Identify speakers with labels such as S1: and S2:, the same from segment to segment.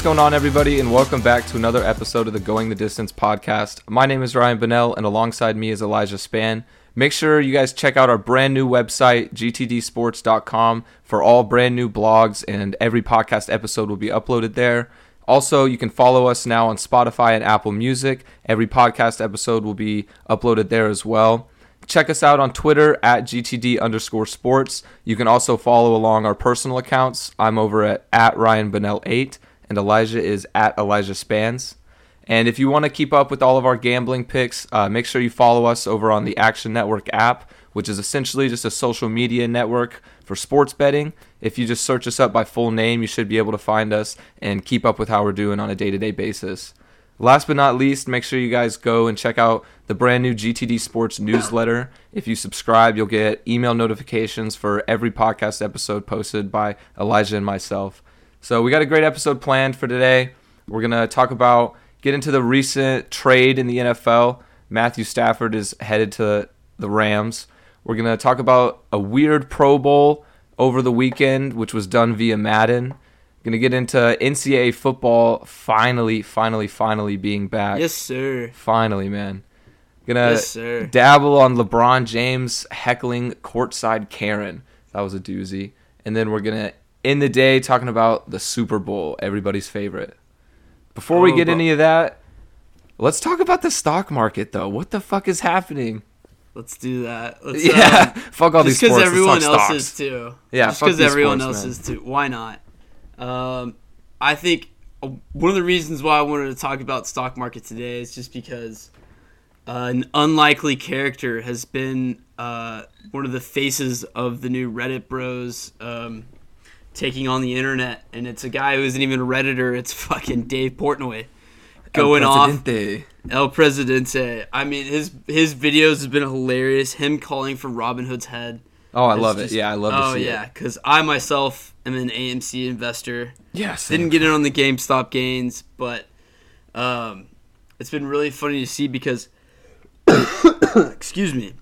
S1: What's going on, everybody, and welcome back to another episode of the Going the Distance podcast. My name is Ryan Bonnell, and alongside me is Elijah Span. Make sure you guys check out our brand new website, gtdsports.com, for all brand new blogs, and every podcast episode will be uploaded there. Also, you can follow us now on Spotify and Apple Music. Every podcast episode will be uploaded there as well. Check us out on Twitter at GTD underscore sports. You can also follow along our personal accounts. I'm over at, at Ryan Bonnell 8 and Elijah is at Elijah Spans. And if you want to keep up with all of our gambling picks, uh, make sure you follow us over on the Action Network app, which is essentially just a social media network for sports betting. If you just search us up by full name, you should be able to find us and keep up with how we're doing on a day to day basis. Last but not least, make sure you guys go and check out the brand new GTD Sports newsletter. If you subscribe, you'll get email notifications for every podcast episode posted by Elijah and myself. So we got a great episode planned for today. We're gonna talk about get into the recent trade in the NFL. Matthew Stafford is headed to the Rams. We're gonna talk about a weird Pro Bowl over the weekend, which was done via Madden. Gonna get into NCAA football finally, finally, finally being back.
S2: Yes, sir.
S1: Finally, man. Gonna
S2: Yes, sir.
S1: dabble on LeBron James heckling courtside Karen. That was a doozy. And then we're gonna end the day talking about the Super Bowl, everybody's favorite. Before we
S2: Oh,
S1: get
S2: bro.
S1: any of that, let's talk about the stock market though. What the fuck is happening?
S2: Let's do that. Let's,
S1: yeah,
S2: um,
S1: fuck all these sports.
S2: just because everyone else
S1: talk
S2: is too.
S1: Yeah,
S2: just
S1: fuck
S2: because
S1: these
S2: everyone
S1: sports,
S2: else
S1: man.
S2: is too. Why not? Um, I think uh, one of the reasons why I wanted to talk about stock market today is just because uh, an unlikely character has been uh, one of the faces of the new Reddit bros um, taking on the internet, and it's a guy who isn't even a redditor. It's fucking Dave Portnoy going
S1: El
S2: off. El Presidente. I mean, his his videos have been hilarious. Him calling for Robinhood's head.
S1: Oh, I
S2: It's
S1: love
S2: just-
S1: it. Yeah, I love to
S2: Oh yeah, because I myself am an AMC investor.
S1: Yes.
S2: Didn't get in on the GameStop gains, but um, it's been really funny to see because, excuse me,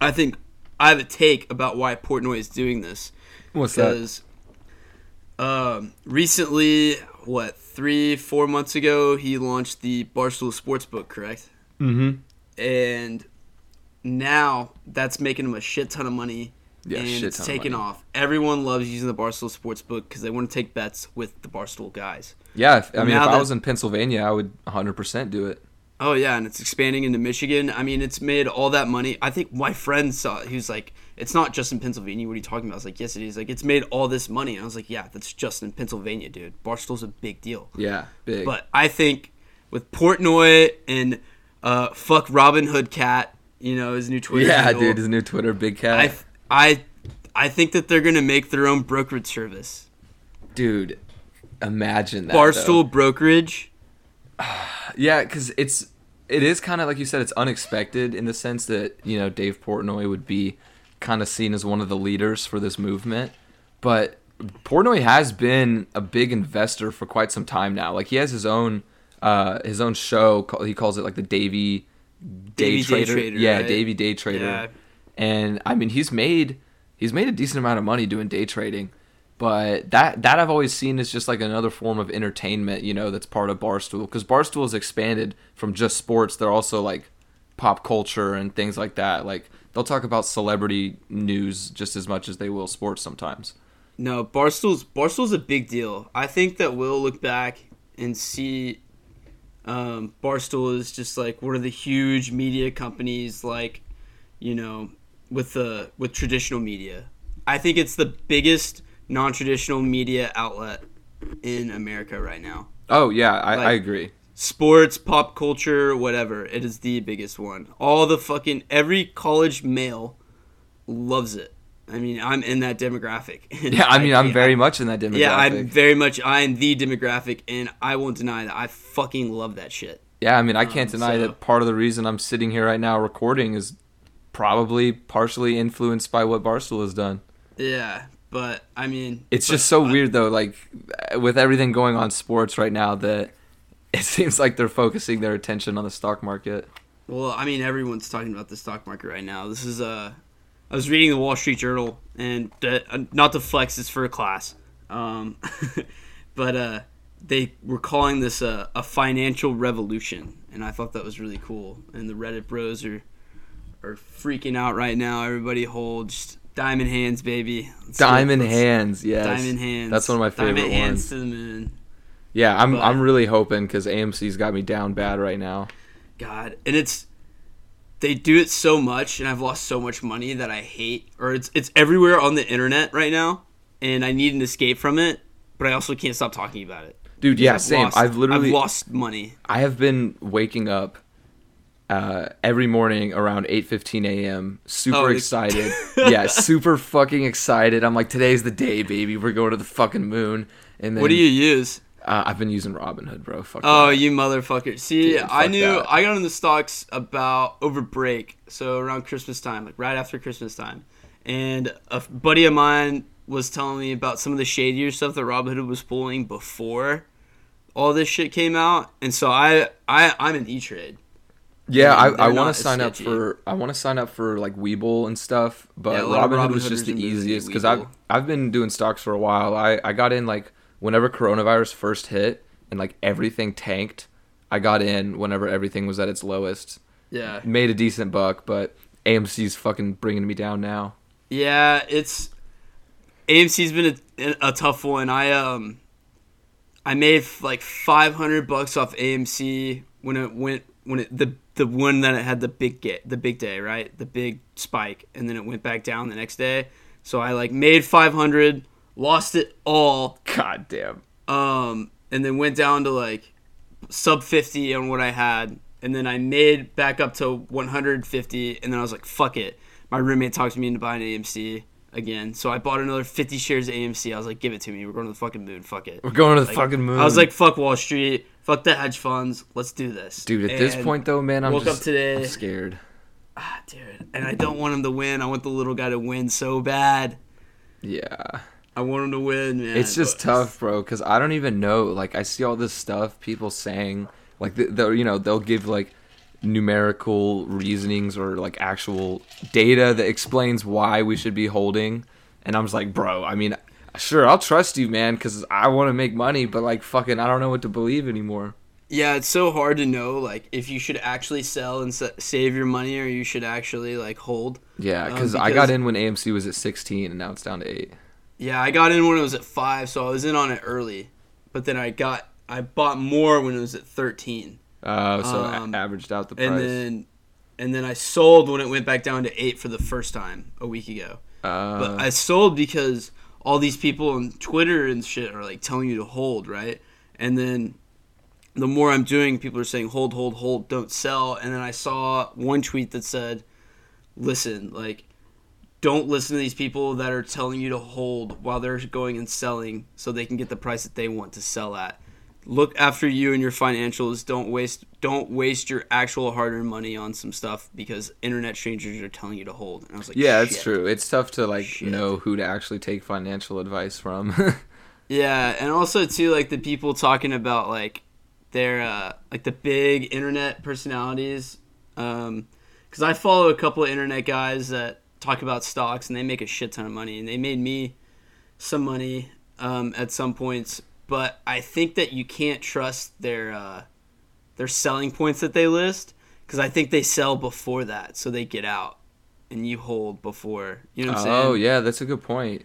S2: I think I have a take about why Portnoy is doing this
S1: What's that?
S2: because um, recently, what three, four months ago, he launched the Barstool Sportsbook, correct?
S1: Mm-hmm.
S2: And now that's making him a shit ton of money.
S1: Yeah,
S2: and
S1: shit
S2: it's
S1: ton of
S2: off. Everyone loves using the Barstool Sportsbook because they want to take bets with the Barstool guys.
S1: Yeah, if, I mean, if
S2: Now
S1: I was in Pennsylvania, I would 100% do it.
S2: Oh yeah, and it's expanding into Michigan. I mean, it's made all that money. I think my friend saw. It. He was like, "It's not just in Pennsylvania. What are you talking about?" I was like, "Yes, it is." Like, it's made all this money. And I was like, "Yeah, that's just in Pennsylvania, dude. Barstool's a big deal."
S1: Yeah, big.
S2: But I think with Portnoy and uh, fuck Robinhood Cat, you know his new Twitter.
S1: yeah,
S2: handle,
S1: dude, his new Twitter, Big Cat.
S2: I, I, I think that they're gonna make their own brokerage service.
S1: dude, imagine that.
S2: Barstool
S1: though.
S2: brokerage.
S1: Yeah, because it's it is kind of like you said, it's unexpected in the sense that you know Dave Portnoy would be kind of seen as one of the leaders for this movement, but Portnoy has been a big investor for quite some time now. Like he has his own uh his own show. He calls it like the Davy Day
S2: Davey Day
S1: Trader.
S2: Trader,
S1: yeah,
S2: right?
S1: Davy Day Trader.
S2: Yeah.
S1: And I mean, he's made he's made a decent amount of money doing day trading. But that that I've always seen as just like another form of entertainment, you know, that's part of Barstool. Because Barstool has expanded from just sports; they're also like pop culture and things like that. Like they'll talk about celebrity news just as much as they will sports sometimes.
S2: No, Barstool's Barstool's a big deal. I think that we'll look back and see um, Barstool is just like one of the huge media companies, like you know, with the with traditional media. I think it's the biggest non-traditional media outlet in America right now.
S1: Oh yeah, I, I agree.
S2: Sports, pop culture, whatever. It is the biggest one. All the fucking every college male loves it. I mean, I'm in that demographic.
S1: Yeah, I mean, I'm
S2: I-
S1: very much in that demographic.
S2: yeah, I'm very much. I'm the demographic, and I won't deny that I fucking love that shit.
S1: Yeah, I mean, I can't
S2: Um,
S1: deny
S2: so-
S1: that part of the reason I'm sitting here right now recording is probably partially influenced by what Barstool has done.
S2: Yeah, but I mean,
S1: It's
S2: but-
S1: just so weird though, like with everything going on sports right now, that it seems like they're focusing their attention on the stock market.
S2: Well, I mean, everyone's talking about the stock market right now. This is Uh, I was reading the Wall Street Journal, and uh, not to flex, it's for a class. Um, but uh, they were calling this a, a financial revolution, and I thought that was really cool. And the Reddit bros are are freaking out right now. Everybody holds diamond hands, baby. Let's
S1: Diamond hands, yes.
S2: Diamond hands.
S1: That's one of my favorite
S2: Diamond hands to the moon.
S1: Yeah, I'm
S2: But-
S1: I'm really hoping because AMC's got me down bad right now.
S2: God, and it's they do it so much, and I've lost so much money that I hate, or it's it's everywhere on the internet right now, and I need an escape from it, but I also can't stop talking about it.
S1: Dude, yeah,
S2: I've
S1: same.
S2: lost-
S1: I've literally
S2: I've lost money.
S1: I have been waking up uh, every morning around 8:15 a.m. Super
S2: Oh,
S1: excited. yeah, super fucking excited. I'm like, today's the day, baby. We're going to the fucking moon. And then
S2: What do you use?
S1: Uh, I've been using Robinhood, bro. Fuck.
S2: Oh,
S1: that.
S2: you motherfucker! See,
S1: Dude,
S2: I knew
S1: that.
S2: I got in the stocks about over break, so around Christmas time, like right after Christmas time, and a buddy of mine was telling me about some of the shadier stuff that Robinhood was pulling before all this shit came out, and so I I I'm an E Trade.
S1: yeah, I, I want to sign up for I want to sign up for like Webull and stuff, but
S2: Yeah, a lot of
S1: Robinhood was just the
S2: are moving to
S1: easiest because I've I've been doing stocks for a while. I I got in like whenever coronavirus first hit and like everything tanked. I got in whenever everything was at its lowest.
S2: Yeah,
S1: made a decent buck, but AMC's fucking bringing me down now.
S2: yeah, it's AMC's been a, a tough one. I um I made like 500 bucks off AMC when it went when it the the one that it had the big get the big day right the big spike and then it went back down the next day. So I like made 500, lost it all,
S1: God damn.
S2: um, and then went down to like sub 50 on what I had, and then I made back up to 150, and then I was like, fuck it. My roommate talked me into buying AMC again, so I bought another 50 shares of AMC. I was like, give it to me. We're going to the fucking moon. Fuck it.
S1: We're going to the
S2: Like,
S1: fucking moon.
S2: I was like, fuck Wall Street. Fuck the hedge funds. Let's do this.
S1: dude, at this point though, man, I'm
S2: woke
S1: just
S2: up today-
S1: I'm scared.
S2: ah, dude, and I don't want him to win. I want the little guy to win so bad.
S1: Yeah.
S2: I want him to win, man.
S1: It's just
S2: but-
S1: tough, bro, cuz I don't even know. Like I see all this stuff people saying like they'll you know, they'll give like numerical reasonings or like actual data that explains why we should be holding and I'm just like, "Bro, I mean, sure, I'll trust you, man, cuz I want to make money, but like fucking I don't know what to believe anymore."
S2: Yeah, it's so hard to know like if you should actually sell and sa- save your money or you should actually like hold.
S1: Yeah,
S2: Um,
S1: cuz I got in when AMC was at 16 and now it's down to 8.
S2: Yeah, I got in when it was at five, so I was in on it early. But then I got I bought more when it was at thirteen,
S1: Uh, so
S2: Um,
S1: averaged out the price.
S2: and then and then I sold when it went back down to eight for the first time a week ago.
S1: uh,
S2: But I sold because all these people on Twitter and shit are like telling you to hold, right? And then the more I'm doing, people are saying hold, hold, hold, don't sell. And then I saw one tweet that said, "Listen, like, don't listen to these people that are telling you to hold while they're going and selling, so they can get the price that they want to sell at. Look after you and your financials. Don't waste, don't waste your actual hard-earned money on some stuff because internet strangers are telling you to hold." And I was like,
S1: yeah, it's true. It's tough to like
S2: Shit.
S1: know who to actually take financial advice from.
S2: Yeah, and also too like the people talking about like their uh like the big internet personalities um cuz I follow a couple of internet guys that talk about stocks and they make a shit ton of money and they made me some money um at some points, but I think that you can't trust their uh their selling points that they list cuz I think they sell before that so they get out and you hold before. You know what I'm saying?
S1: oh yeah, that's a good point.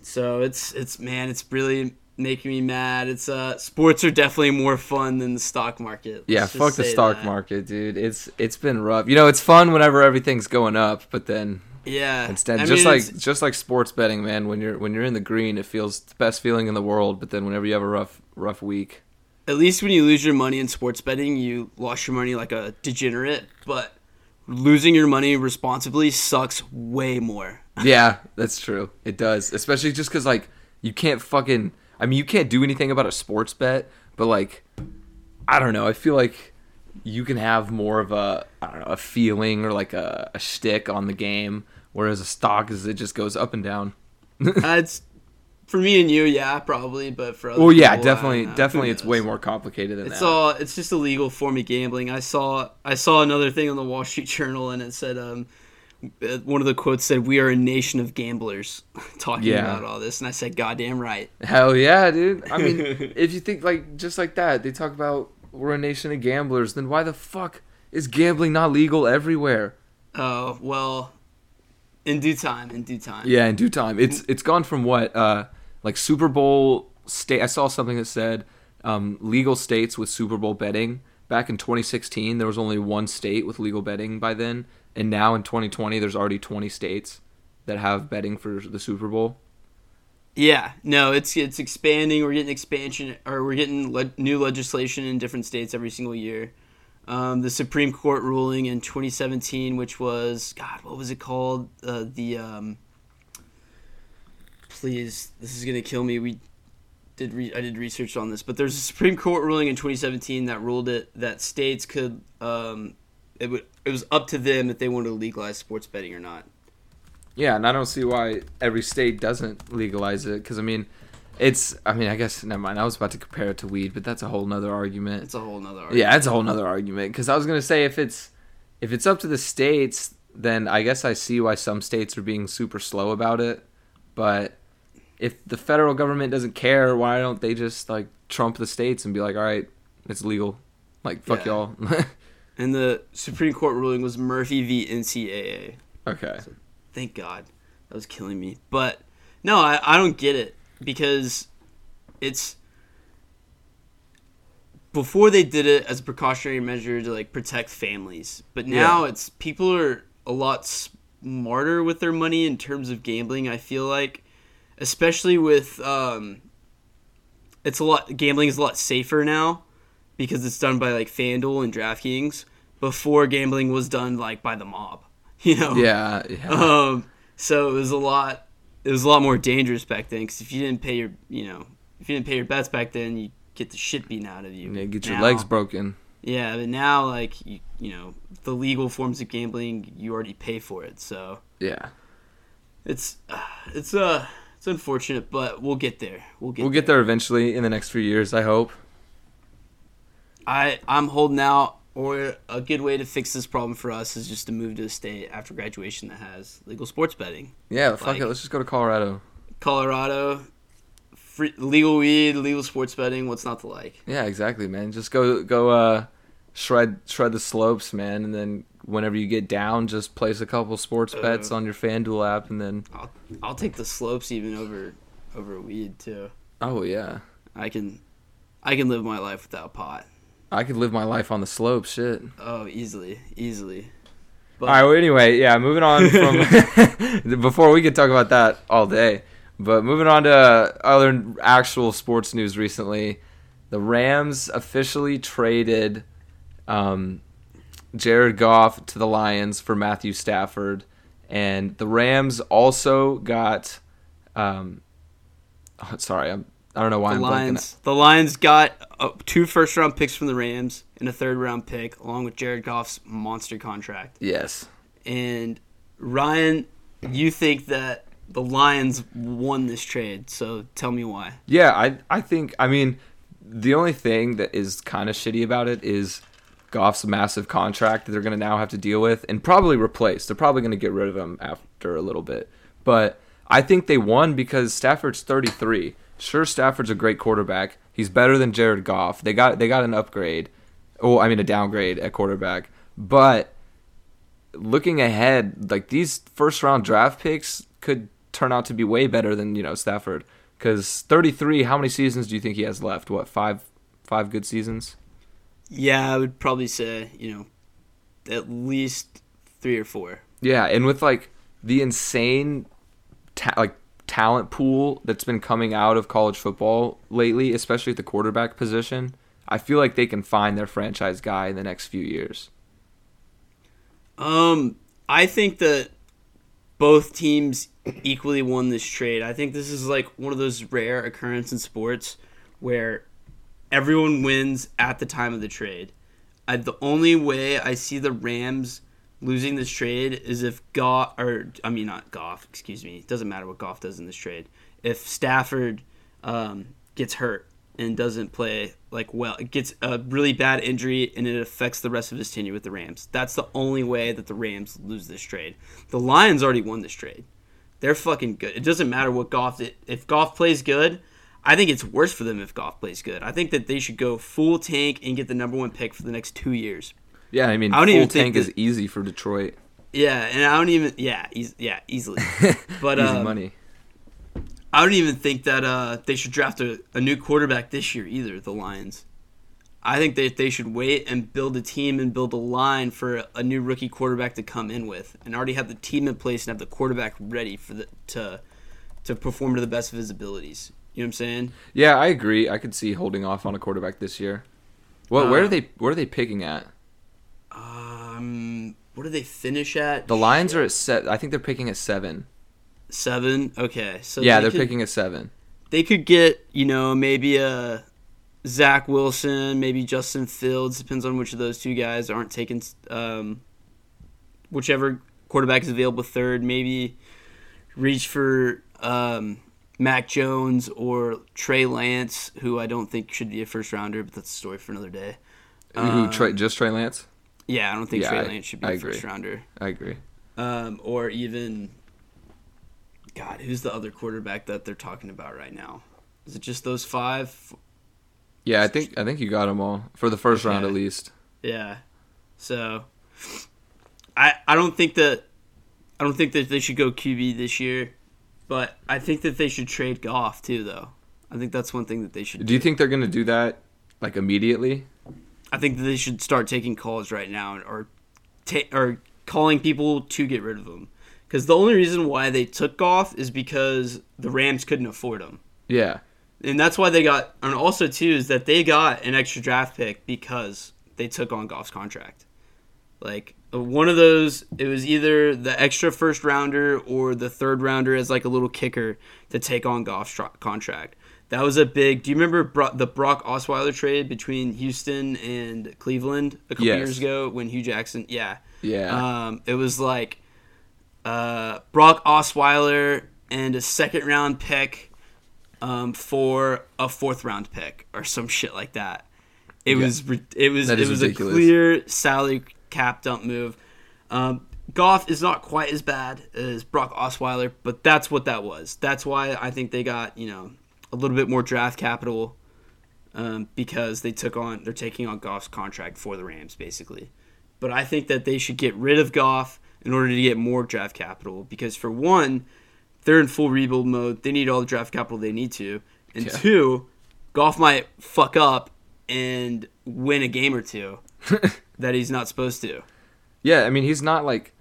S2: So it's it's man, it's really making me mad. It's uh sports are definitely more fun than the stock market.
S1: Yeah, fuck the stock
S2: that.
S1: market, dude. It's it's been rough. You know, it's fun whenever everything's going up, but then
S2: Yeah,
S1: instead,
S2: I
S1: just
S2: mean,
S1: like
S2: it's-
S1: just like sports betting, man. When you're when you're in the green, it feels the best feeling in the world. But then whenever you have a rough rough week,
S2: at least when you lose your money in sports betting, you lost your money like a degenerate. But losing your money responsibly sucks way more.
S1: yeah, that's true. It does, especially just because like you can't fucking. I mean, you can't do anything about a sports bet, but like, I don't know. I feel like you can have more of a I don't know a feeling or like a, a shtick on the game, whereas a stock is it just goes up and down.
S2: Uh, it's for me and you, yeah, probably. But for other
S1: Well, yeah,
S2: people,
S1: definitely, definitely, it's way more complicated than
S2: It's
S1: that.
S2: all it's just a legal form of gambling. I saw I saw another thing on the Wall Street Journal and it said um uh, one of the quotes said, "We are a nation of gamblers," talking
S1: Yeah.
S2: about all this, and I said, "Goddamn right."
S1: Hell yeah, dude. I mean, if you think like just like that, they talk about we're a nation of gamblers. Then why the fuck is gambling not legal everywhere?
S2: Oh well, in due time, in due time.
S1: Yeah, in due time. It's it's gone from what uh like Super Bowl state. I saw something that said um, legal states with Super Bowl betting. Back in 2016, there was only one state with legal betting by then, and now in 2020, there's already 20 states that have betting for the Super Bowl.
S2: Yeah, no, it's it's expanding. We're getting expansion, or we're getting le- new legislation in different states every single year. Um, the Supreme Court ruling in 2017, which was God, what was it called? Uh, the um, please, this is gonna kill me. We did re- I did research on this, but there's a Supreme Court ruling in 2017 that ruled it that states could um, it would it was up to them if they wanted to legalize sports betting or not.
S1: Yeah, and I don't see why every state doesn't legalize it. Because I mean, it's. I mean, I guess never mind. I was about to compare it to weed, but that's a whole nother argument.
S2: It's a whole nother. Argument.
S1: Yeah, it's a whole nother argument. Because I was gonna say if it's if it's up to the states, then I guess I see why some states are being super slow about it. But if the federal government doesn't care, why don't they just like trump the states and be like, all right, it's legal. Like fuck
S2: Yeah.
S1: y'all.
S2: And the Supreme Court ruling was Murphy v. NCAA.
S1: okay.
S2: Thank God. That was killing me. But no, I, I don't get it because it's before they did it as a precautionary measure to like protect families. But now it's people are a lot smarter with their money in terms of gambling, I feel like. Especially with um it's a lot gambling is a lot safer now because it's done by like FanDuel and DraftKings. Before gambling was done like by the mob. You know?
S1: Yeah. yeah.
S2: Um, so it was a lot. It was a lot more dangerous back then because if you didn't pay your, you know, if you didn't pay your bets back then, you get the shit beaten out of you.
S1: Yeah, get your
S2: Now-
S1: legs broken.
S2: Yeah, but now like you, you know, the legal forms of gambling, you already pay for it. So
S1: Yeah.
S2: it's it's uh it's unfortunate, but we'll get there. We'll get.
S1: We'll get there eventually in the next few years, I hope.
S2: I I'm holding out. Or a good way to fix this problem for us is just to move to a state after graduation that has legal sports betting.
S1: Yeah, fuck
S2: Like-
S1: it. Let's just go to Colorado.
S2: Colorado, free, legal weed, legal sports betting. What's not to like?
S1: Yeah, exactly, man. Just go go uh shred shred the slopes, man, and then whenever you get down, just place a couple sports
S2: Uh.
S1: bets on your FanDuel app and then
S2: I'll I'll take the slopes even over over weed too.
S1: oh yeah.
S2: I can I can live my life without pot.
S1: I could live my life on the slopes, shit.
S2: Oh, easily, easily. But
S1: All right, well anyway, yeah, moving on from before we could talk about that all day. But moving on to other actual sports news recently, the Rams officially traded um, Jared Goff to the Lions for Matthew Stafford, and the Rams also got. Um, oh, sorry, I'm. I don't know why
S2: the
S1: I'm blanking.
S2: Lions the Lions got uh, two first round picks from the Rams and a third round pick along with Jared Goff's monster contract.
S1: Yes.
S2: And Ryan, you think that the Lions won this trade, so tell me why.
S1: Yeah, I I think I mean the only thing that is kind of shitty about it is Goff's massive contract that they're going to now have to deal with and probably replace. They're probably going to get rid of him after a little bit. But I think they won because Stafford's 33. Sure Stafford's a great quarterback. He's better than Jared Goff. They got they got an upgrade. Oh, I mean a downgrade at quarterback. But looking ahead, like these first round draft picks could turn out to be way better than you know Stafford. Because 33, how many seasons do you think he has left? What five, five good seasons?
S2: Yeah, I would probably say, you know, at least three or four.
S1: Yeah, and with like the insane, ta- like talent pool that's been coming out of college football lately, especially at the quarterback position, I feel like they can find their franchise guy in the next few years.
S2: Um, I think that both teams equally won this trade. I think this is like one of those rare occurrences in sports where everyone wins at the time of the trade. I, the only way I see the Rams losing this trade is if Goff, or I mean not Goff, excuse me. It doesn't matter what Goff does in this trade. If Stafford um, gets hurt and doesn't play like well, it gets a really bad injury and it affects the rest of his tenure with the Rams. That's the only way that the Rams lose this trade. The Lions already won this trade. They're fucking good. It doesn't matter what Goff. If Goff plays good, I think it's worse for them if Goff plays good. I think that they should go full tank and get the number one pick for the next two years.
S1: Yeah, I mean, I don't full even tank is easy for Detroit.
S2: Yeah, and I don't even. Yeah, yeah, easily. But easy um, money. I don't even think that uh, they should draft a, a new quarterback this year either. The Lions. I think that they should wait and build a team and build a line for a new rookie quarterback to come in with, and already have the team in place and have the quarterback ready for the to to perform to the best of his abilities. You know what I'm saying?
S1: Yeah, I agree. I could see holding off on a quarterback this year. Well, uh, where are uh, they? Where are they picking at?
S2: Um, what do they finish at?
S1: The Lions Shit. are at set. I think they're picking at seven.
S2: Seven. Okay,
S1: so yeah, they are picking at seven.
S2: They could get you know maybe a Zach Wilson, maybe Justin Fields. Depends on which of those two guys aren't taken. Um, whichever quarterback is available third, maybe reach for um, Mac Jones or Trey Lance, who I don't think should be a first rounder, but that's a story for another day.
S1: Um, Trey, just Trey Lance?
S2: Yeah, I don't think yeah, Trey Lance should be I a agree. first rounder.
S1: I agree.
S2: Um, or even, God, who's the other quarterback that they're talking about right now? Is it just those five?
S1: Yeah, I think I think you got them all for the first round at least.
S2: Yeah. So, I I don't think that I don't think that they should go QB this year. But I think that they should trade Goff too, though. I think that's one thing that they should.
S1: Do, do. you think they're going to do that like immediately?
S2: I think that they should start taking calls right now, or ta- or calling people to get rid of him. Because the only reason why they took Goff is because the Rams couldn't afford him.
S1: Yeah,
S2: and that's why they got. And also too is that they got an extra draft pick because they took on Goff's contract. Like uh, one of those it was either the extra first rounder or the third rounder as like a little kicker to take on Goff's contract. That was a big. Do you remember the Brock Osweiler trade between Houston and Cleveland a couple yes. years ago when Hue Jackson? Yeah,
S1: yeah.
S2: Um, it was like uh, Brock Osweiler and a second round pick um, for a fourth round pick or some shit like that. It yeah. was it was it was ridiculous. a clear salary cap dump move. Um, Goff is not quite as bad as Brock Osweiler, but that's what that was. That's why I think they got you know a little bit more draft capital um, because they took on they're taking on Goff's contract for the Rams basically. But I think that they should get rid of Goff in order to get more draft capital because for one, they're in full rebuild mode. They need all the draft capital they need to, and yeah. two, Goff might fuck up and win a game or two. that he's not supposed to.
S1: Yeah, I mean he's not like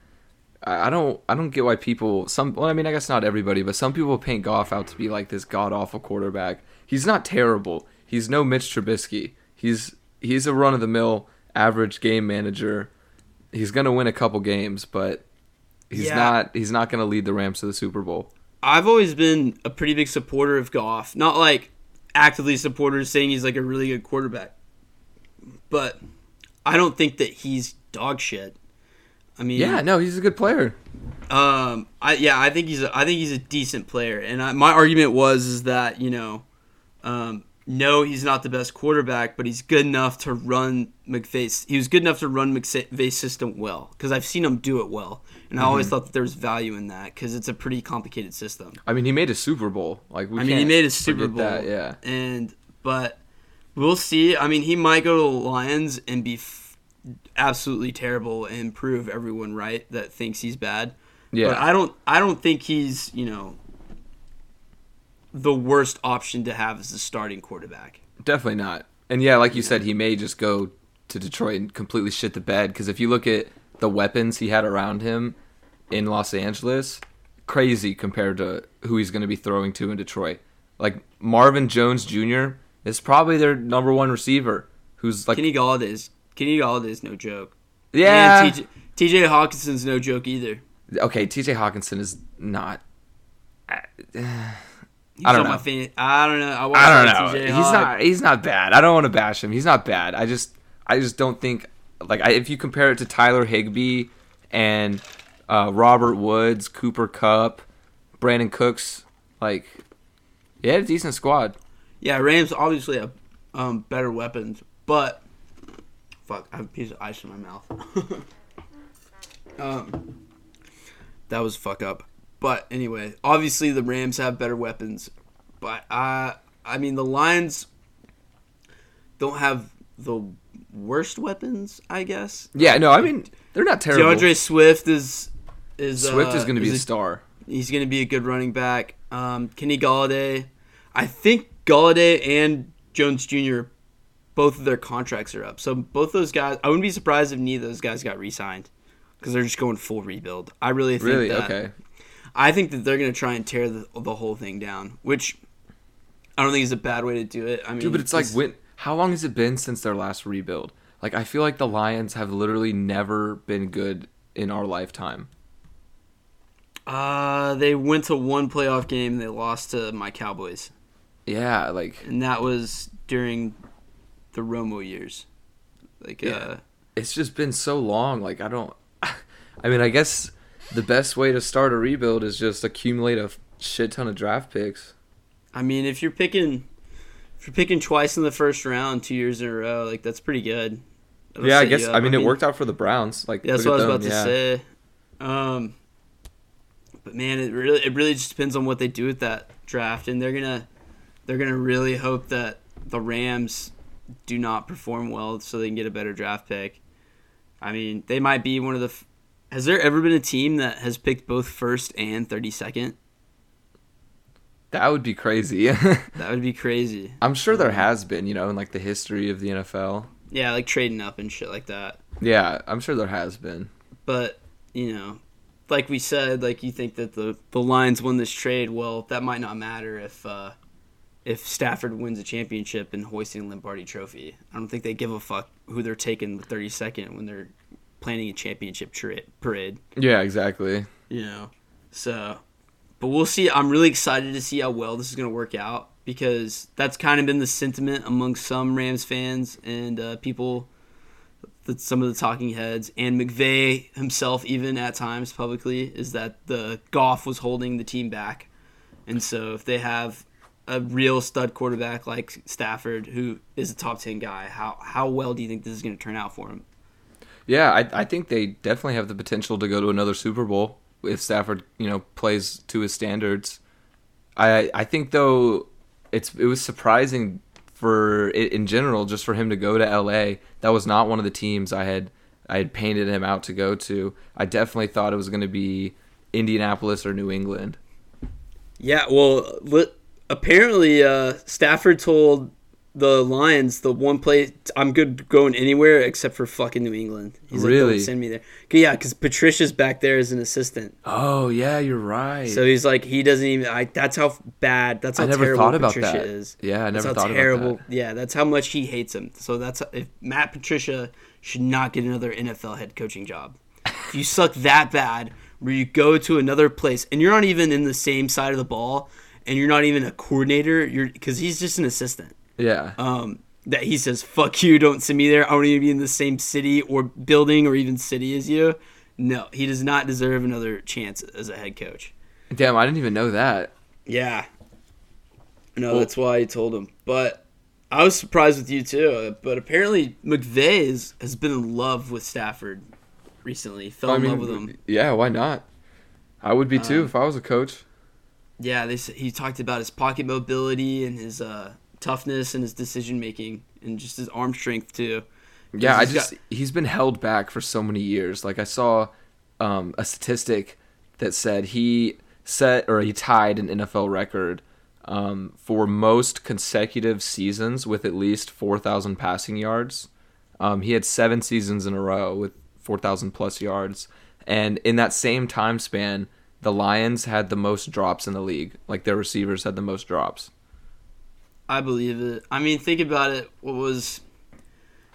S1: I don't I don't get why people some well I mean I guess not everybody but some people paint Goff out to be like this god awful quarterback. He's not terrible. He's no Mitch Trubisky. He's he's a run of the mill average game manager. He's gonna win a couple games, but he's yeah. not he's not gonna lead the Rams to the Super Bowl.
S2: I've always been a pretty big supporter of Goff. Not like actively supporters saying he's like a really good quarterback. But I don't think that he's dog shit. I mean,
S1: yeah, no, he's a good player.
S2: Um, I yeah, I think he's a, I think he's a decent player, and I, my argument was is that you know, um, no, he's not the best quarterback, but he's good enough to run McVay's. He was good enough to run McVay's system well because I've seen him do it well, and I mm-hmm. always thought that there was value in that because it's a pretty complicated system.
S1: I mean, he made a Super Bowl. Like, we
S2: I mean, he made a Super Bowl. That, yeah, and but we'll see. I mean, he might go to the Lions and be f- absolutely terrible and prove everyone right that thinks he's bad. Yeah. But I don't. I don't think he's you know the worst option to have as a starting quarterback.
S1: Definitely not. And yeah, like you said, he may just go to Detroit and completely shit the bed. Because if you look at the weapons he had around him in Los Angeles, crazy compared to who he's going to be throwing to in Detroit. Like Marvin Jones Jr is probably their number one receiver, who's like
S2: Kenny Golladay is Kenny Golladay is no joke.
S1: Yeah,
S2: and TJ, TJ Hockenson's no joke either.
S1: Okay, TJ Hockenson is not.
S2: I don't know. Fan, I don't know. I,
S1: I don't know. he's not. He's not bad. I don't want to bash him. He's not bad. I just. I just don't think like I, if you compare it to Tyler Higbee and uh, Robert Woods, Cooper Kupp, Brandin Cooks, like, yeah, a decent squad.
S2: Yeah, Rams obviously have um, better weapons, but fuck, I have a piece of ice in my mouth. um, that was fuck up. But anyway, obviously the Rams have better weapons, but I, I mean the Lions don't have the worst weapons, I guess.
S1: Yeah, no, I mean they're not terrible.
S2: DeAndre Swift is is
S1: Swift
S2: uh,
S1: is going to be a
S2: is
S1: star.
S2: He's going to be a good running back. Um, Kenny Golladay, I think Golladay and Jones Jr. both of their contracts are up. So both those guys, I wouldn't be surprised if neither of those guys got re-signed because they're just going full rebuild. I really think
S1: Really?
S2: that,
S1: Okay.
S2: I think that they're going to try and tear the, the whole thing down, which I don't think is a bad way to do it. I mean,
S1: Dude, but it's like when how long has it been since their last rebuild? Like I feel like the Lions have literally never been good in our lifetime.
S2: uh, they went to one playoff game and they lost to my Cowboys,
S1: Yeah, like
S2: and that was during the Romo years. Like,
S1: Yeah.
S2: uh,
S1: it's just been so long. Like I don't. I mean, I guess the best way to start a rebuild is just accumulate a shit ton of draft picks.
S2: I mean, if you're picking, if you're picking twice in the first round, two years in a row, like that's pretty good. That'll
S1: yeah, I
S2: set you
S1: guess. I mean, it worked out for the Browns. Like
S2: Yeah, that's what I was about
S1: them,
S2: to
S1: yeah.
S2: say. Um, but man, it really it really just depends on what they do with that draft, and they're gonna they're gonna really hope that the Rams do not perform well so they can get a better draft pick. I mean, they might be one of the. f- Has there ever been a team that has picked both first and thirty second?
S1: That would be crazy.
S2: That would be crazy.
S1: I'm sure there has been, you know, in like the history of the NFL.
S2: Yeah, like trading up and shit like that.
S1: Yeah, I'm sure there has been.
S2: But you know, like we said, like you think that the the Lions won this trade. Well, that might not matter if uh, if Stafford wins a championship and hoisting a Lombardi Trophy. I don't think they give a fuck who they're taking the thirty second when they're planning a championship tra- parade.
S1: Yeah, exactly.
S2: You know, so. But we'll see. I'm really excited to see how well this is going to work out because that's kind of been the sentiment among some Rams fans and uh, people that some of the talking heads and McVay himself even at times publicly is that the Goff was holding the team back. And so if they have a real stud quarterback like Stafford who is a top 10 guy, how how well do you think this is going to turn out for him?
S1: Yeah, I, I think they definitely have the potential to go to another Super Bowl if Stafford, you know, plays to his standards. I I think though it's it was surprising for it in general just for him to go to LA. That was not one of the teams I had I had painted him out to go to. I definitely thought it was going to be Indianapolis or New England.
S2: Yeah, well, li- apparently uh, Stafford told the Lions the one place I'm good going anywhere except for fucking New England. He's like,
S1: Really?
S2: don't send me there. Yeah, because Patricia's back there as an assistant.
S1: Oh yeah, you're right.
S2: So he's like, he doesn't even. I, that's how bad. That's how
S1: I never
S2: terrible
S1: thought about
S2: Patricia
S1: that.
S2: is.
S1: Yeah, I never That's
S2: how
S1: thought
S2: terrible.
S1: about
S2: Yeah, that's how much he hates him. So that's if Matt Patricia should not get another NFL head coaching job. if you suck that bad, where you go to another place and you're not even in the same side of the ball, and you're not even a coordinator, you're because he's just an assistant.
S1: Yeah.
S2: Um, that he says, "Fuck you, don't send me there. I don't even be in the same city or building or even city as you." No, he does not deserve another chance as a head coach.
S1: Damn, I didn't even know that.
S2: Yeah. No,
S1: Well-
S2: that's why I told him. But I was surprised with you too. But apparently McVay is, has been in love with Stafford recently. Fell
S1: I
S2: in
S1: mean,
S2: love with him.
S1: yeah, why not? I would be too
S2: Um,
S1: if I was a coach.
S2: Yeah, they he talked about his pocket mobility and his uh, toughness and his decision making and just his arm strength too.
S1: Yeah, I just
S2: got-
S1: he's been held back for so many years. Like I saw um, a statistic that said he set or he tied an NFL record um, for most consecutive seasons with at least four thousand passing yards. Um, he had seven seasons in a row with four thousand plus yards, and in that same time span, the Lions had the most drops in the league. Like their receivers had the most drops.
S2: I believe it. I mean, think about it. What was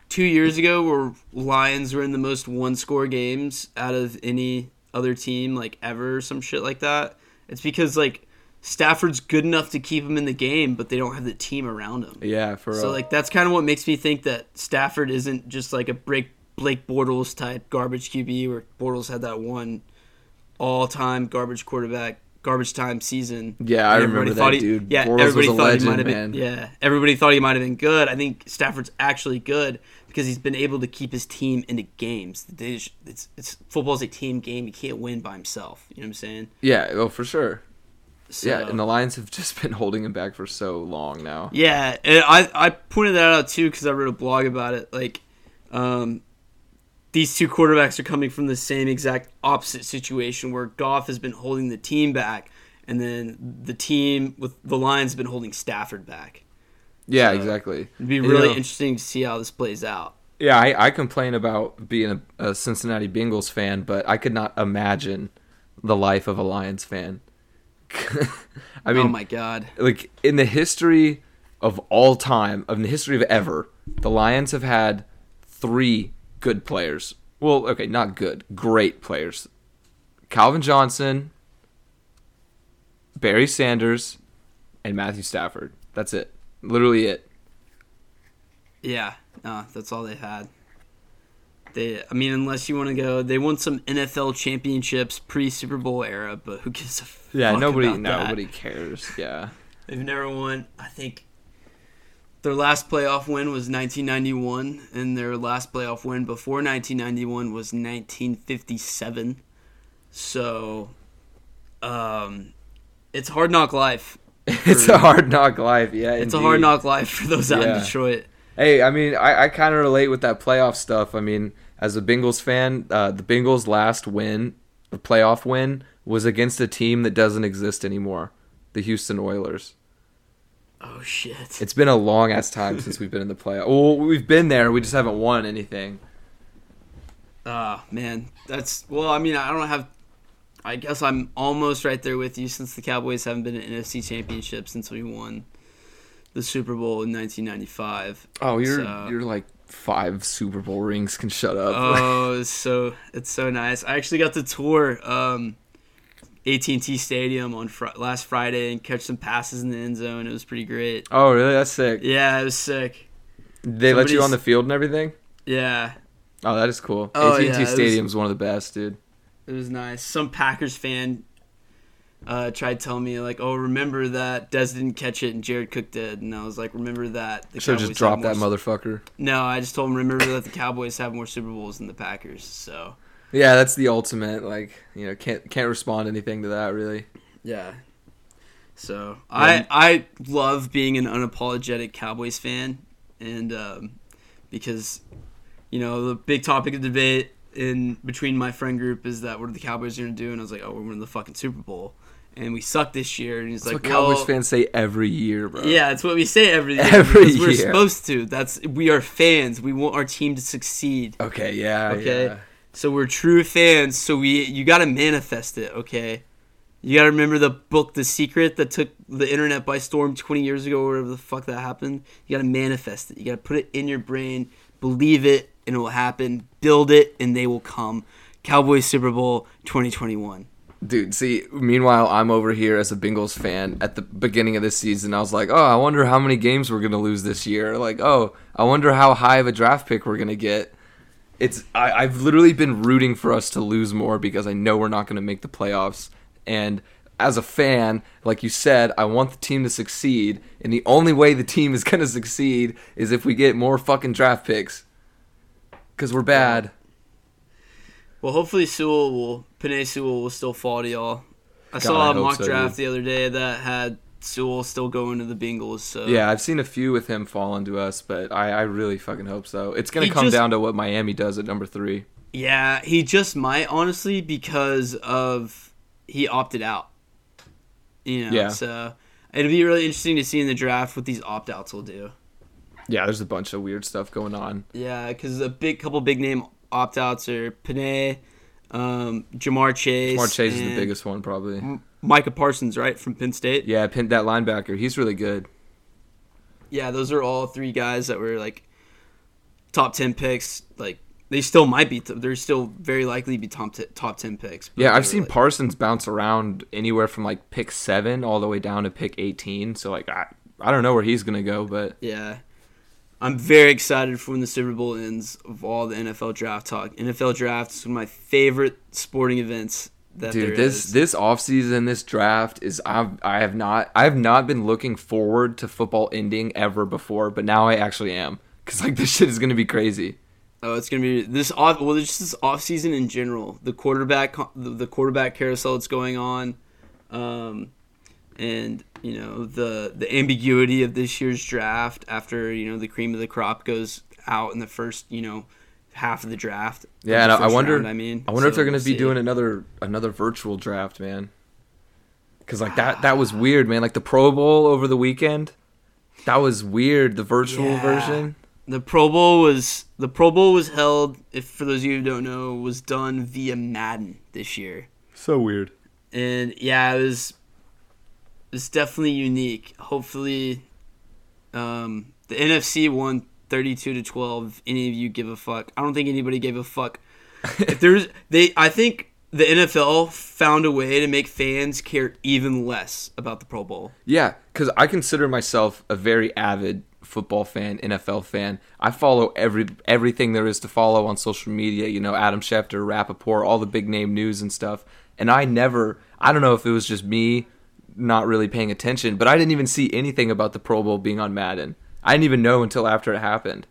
S2: two years ago where Lions were in the most one score games out of any other team like ever, some shit like that. It's because like Stafford's good enough to keep him in the game, but they don't have the team around him.
S1: Yeah, for
S2: So
S1: real.
S2: like that's kind of what makes me think that Stafford isn't just like a break Blake Bortles type garbage QB where Bortles had that one all time garbage quarterback garbage time season.
S1: Yeah, I remember
S2: everybody
S1: that
S2: thought he-
S1: dude.
S2: Yeah,
S1: Bortles
S2: everybody thought
S1: legend,
S2: he might have
S1: man.
S2: been. Yeah, everybody thought he might have been good. I think Stafford's actually good because he's been able to keep his team into games. Just- It's, it's football's a team game. He can't win by himself. You know what I'm saying?
S1: Yeah, well, for sure.
S2: So,
S1: Yeah, and the Lions have just been holding him back for so long now.
S2: Yeah, and I I pointed that out too because I wrote a blog about it. Like, um, these two quarterbacks are coming from the same exact opposite situation where Goff has been holding the team back, and then the team with the Lions have been holding Stafford back.
S1: Yeah,
S2: So-
S1: exactly.
S2: It'd be
S1: You
S2: really
S1: know-
S2: interesting to see how this plays out.
S1: Yeah, I, I complain about being a, a Cincinnati Bengals fan, but I could not imagine the life of a Lions fan. I oh mean,
S2: oh my god.
S1: like in the history of all time, of the history of ever, the Lions have had three good players. Well, okay, not good, great players. Calvin Johnson, Barry Sanders, and Matthew Stafford. That's it. Literally it.
S2: Yeah, no, that's all they had. They, I mean, unless you want to go, they won some NFL championships pre Super Bowl era, but who gives a
S1: Yeah,
S2: fuck
S1: nobody
S2: about that?
S1: nobody cares. Yeah.
S2: They've never won. I think their last playoff win was 1991, and their last playoff win before 1991 was 1957. So, um, it's hard knock life.
S1: It's a hard knock life, yeah.
S2: It's a hard knock life for those out
S1: Yeah.
S2: in Detroit.
S1: Hey, I mean, I, I kind of relate with that playoff stuff. I mean, as a Bengals fan, uh, the Bengals' last win, the playoff win, was against a team that doesn't exist anymore, the Houston Oilers.
S2: Oh shit!
S1: It's been a long ass time since we've been in the playoff. Well, we've been there, we just haven't won anything.
S2: Ah, man, that's well. I mean, I don't have. I guess I'm almost right there with you since the Cowboys haven't been in an NFC Championship since we won the Super Bowl in 1995.
S1: Oh, you're
S2: So-
S1: you're like five Super Bowl rings can shut up.
S2: Oh, it's so it's so nice. I actually got to tour um, AT&T Stadium on fr- last Friday and catch some passes in the end zone. It was pretty great.
S1: oh, really? That's sick.
S2: Yeah, it was sick.
S1: They let you on the field and everything.
S2: Yeah,
S1: Oh, that is cool.
S2: Oh,
S1: AT&T
S2: yeah, it was-
S1: one of the best, dude.
S2: it was nice. Some Packers fan uh, tried telling me like, "Oh, remember that Dez didn't catch it and Jared Cook did," and I was like, "Remember that." The
S1: Should
S2: Cowboys
S1: just
S2: drop
S1: that
S2: more
S1: motherfucker.
S2: No, I just told him remember that the Cowboys have more Super Bowls than the Packers. So
S1: Yeah, that's the ultimate. Like, you know, can't can't respond anything to that really.
S2: yeah. So I I love being an unapologetic Cowboys fan, and um, because you know the big topic of debate in between my friend group is that what are the Cowboys going to do? And I was like, oh, we're winning the fucking Super Bowl, and we suck this year. And he's
S1: That's
S2: like,
S1: what Cowboys
S2: well,
S1: fans say every year, bro.
S2: Yeah, it's what we say every year.
S1: Every
S2: year, We're supposed to. That's we are fans. We want our team to succeed.
S1: Okay. Yeah.
S2: Okay.
S1: yeah.
S2: So we're true fans. So we you got to manifest it. Okay. You got to remember the book, The Secret, that took the internet by storm 20 years ago, or whatever the fuck that happened. You got to manifest it. You got to put it in your brain, believe it, and it will happen. Build it, and they will come. Cowboys Super Bowl 2021.
S1: Dude, see, meanwhile, I'm over here as a Bengals fan at the beginning of this season. I was like, oh, I wonder how many games we're going to lose this year. Like, oh, I wonder how high of a draft pick we're going to get. It's I, I've literally been rooting for us to lose more because I know we're not going to make the playoffs. And as a fan, like you said, I want the team to succeed. And the only way the team is going to succeed is if we get more fucking draft picks. Because we're bad.
S2: Well, hopefully Sewell will, Penei Sewell will still fall to y'all. I
S1: God,
S2: saw
S1: I
S2: a
S1: hope
S2: mock
S1: so,
S2: draft
S1: dude.
S2: the other day that had Sewell still going to the Bengals. So
S1: Yeah, I've seen a few with him falling to us, but I, I really fucking hope so. It's gonna
S2: He
S1: come
S2: just-
S1: down to what Miami does at number three.
S2: Yeah, he just might honestly because of he opted out. You know,
S1: Yeah.
S2: so it'll be really interesting to see in the draft what these opt outs will do.
S1: Yeah, there's a bunch of weird stuff going on.
S2: Yeah, because a big couple big name opt outs are Penei, um, Ja'Marr Chase.
S1: Smart Chase is the biggest one, probably.
S2: M- Micah Parsons, right from Penn State.
S1: Yeah, pin that linebacker. He's really good.
S2: Yeah, those are all three guys that were like top ten picks. Like they still might be. They're still very likely to be top t- top ten picks.
S1: Yeah, I've seen
S2: like-
S1: Parsons bounce around anywhere from like pick seven all the way down to pick 18. So like, I, I don't know where he's gonna go, but
S2: Yeah. I'm very excited for when the Super Bowl ends of all the NFL draft talk. NFL draft is one of my favorite sporting events
S1: Dude, this
S2: is.
S1: this offseason, this draft is I've I have not I have not been looking forward to football ending ever before, but now I actually am because like this shit is gonna be crazy.
S2: Oh, it's gonna be this off. Well, it's just this off season in general. The quarterback, the quarterback carousel that's going on, um, and you know the the ambiguity of this year's draft after you know the cream of the crop goes out in the first you know half of the draft.
S1: Yeah, I wonder.
S2: Round, I mean,
S1: I wonder
S2: so if
S1: they're going to
S2: we'll
S1: be doing another another virtual draft, man. Because like that that was weird, man. Like the Pro Bowl over the weekend, that was weird. The virtual
S2: yeah.
S1: version.
S2: The Pro Bowl was the Pro Bowl was held. If for those of you who don't know, was done via Madden this year.
S1: So weird.
S2: And yeah, it was it's definitely unique. Hopefully, um, the NFC one 32 to 12. Any of you give a fuck? I don't think anybody gave a fuck. if there's they, I think the NFL found a way to make fans care even less about the Pro Bowl.
S1: Yeah, because I consider myself a very avid football fan, NFL fan. I follow every everything there is to follow on social media. You know, Adam Schefter, Rapoport, all the big name news and stuff. And I never, I don't know if it was just me not really paying attention, but I didn't even see anything about the Pro Bowl being on Madden. I didn't even know until after it happened.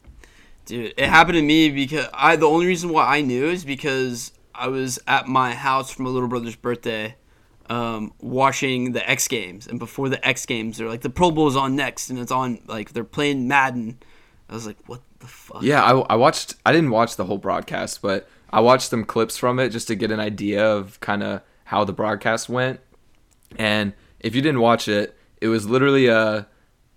S2: Dude, it happened to me because I the only reason why I knew is because I was at my house for my little brother's birthday, um, watching the X Games, and before the X Games, they're like the Pro Bowl is on next, and it's on like they're playing Madden. I was like, what the fuck?
S1: Yeah, I, I watched. I didn't watch the whole broadcast, but I watched some clips from it just to get an idea of kind of how the broadcast went. And if you didn't watch it, it was literally a,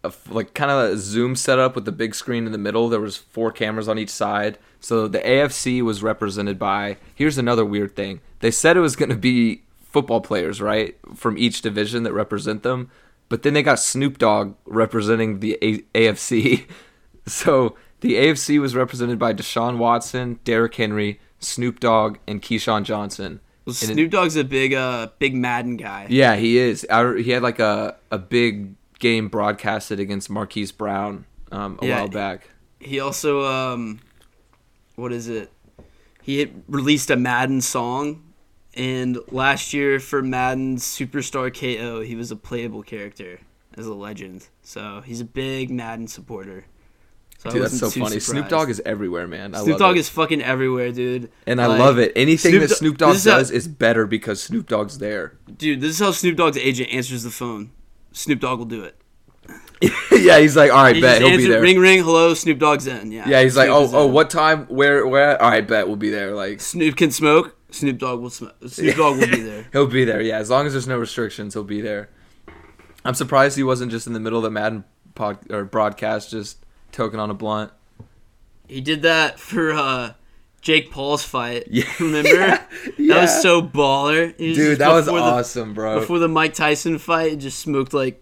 S1: a like kind of a Zoom setup with the big screen in the middle. There was four cameras on each side. So the AFC was represented by. Here's another weird thing. They said it was going to be football players, right, from each division that represent them. But then they got Snoop Dogg representing the a- AFC. So the AFC was represented by Deshaun Watson, Derrick Henry, Snoop Dogg, and Keyshawn Johnson.
S2: Well, Snoop Dogg's a big, uh, big Madden guy.
S1: Yeah, he is. I, he had like a, a big game broadcasted against Marquise Brown um, a
S2: Yeah.
S1: while back.
S2: He also, um, what is it? He released a Madden song, and last year for Madden's Superstar KO, he was a playable character as a legend. So he's a big Madden supporter. So
S1: Dude, that's so funny. Snoop
S2: surprised.
S1: Dogg is everywhere, man. I
S2: Snoop Dogg
S1: it.
S2: is fucking everywhere, dude.
S1: and I
S2: Like,
S1: love it. Anything
S2: Snoop
S1: that Snoop Dogg
S2: is
S1: does is better because Snoop Dogg's there.
S2: Dude, this is how Snoop Dogg's agent answers the phone. Snoop Dogg will do it.
S1: yeah, he's like, all right,
S2: He
S1: bet he'll be there.
S2: ring ring, hello, Snoop Dogg's in. Yeah.
S1: yeah, he's like, oh, oh,
S2: in.
S1: what time? Where, where? At? All right, bet we'll be there. Like,
S2: Snoop can smoke. Snoop Dogg will smoke. Snoop Dogg will be there.
S1: He'll be there, yeah. As long as there's no restrictions, he'll be there. I'm surprised he wasn't just in the middle of the Madden pod, or broadcast, just toking on a blunt.
S2: He did that for uh, Jake Paul's fight.
S1: Yeah.
S2: Remember?
S1: Yeah.
S2: That was so baller. He
S1: Dude, that was
S2: before the-
S1: awesome, bro.
S2: Before the Mike Tyson fight, he just smoked like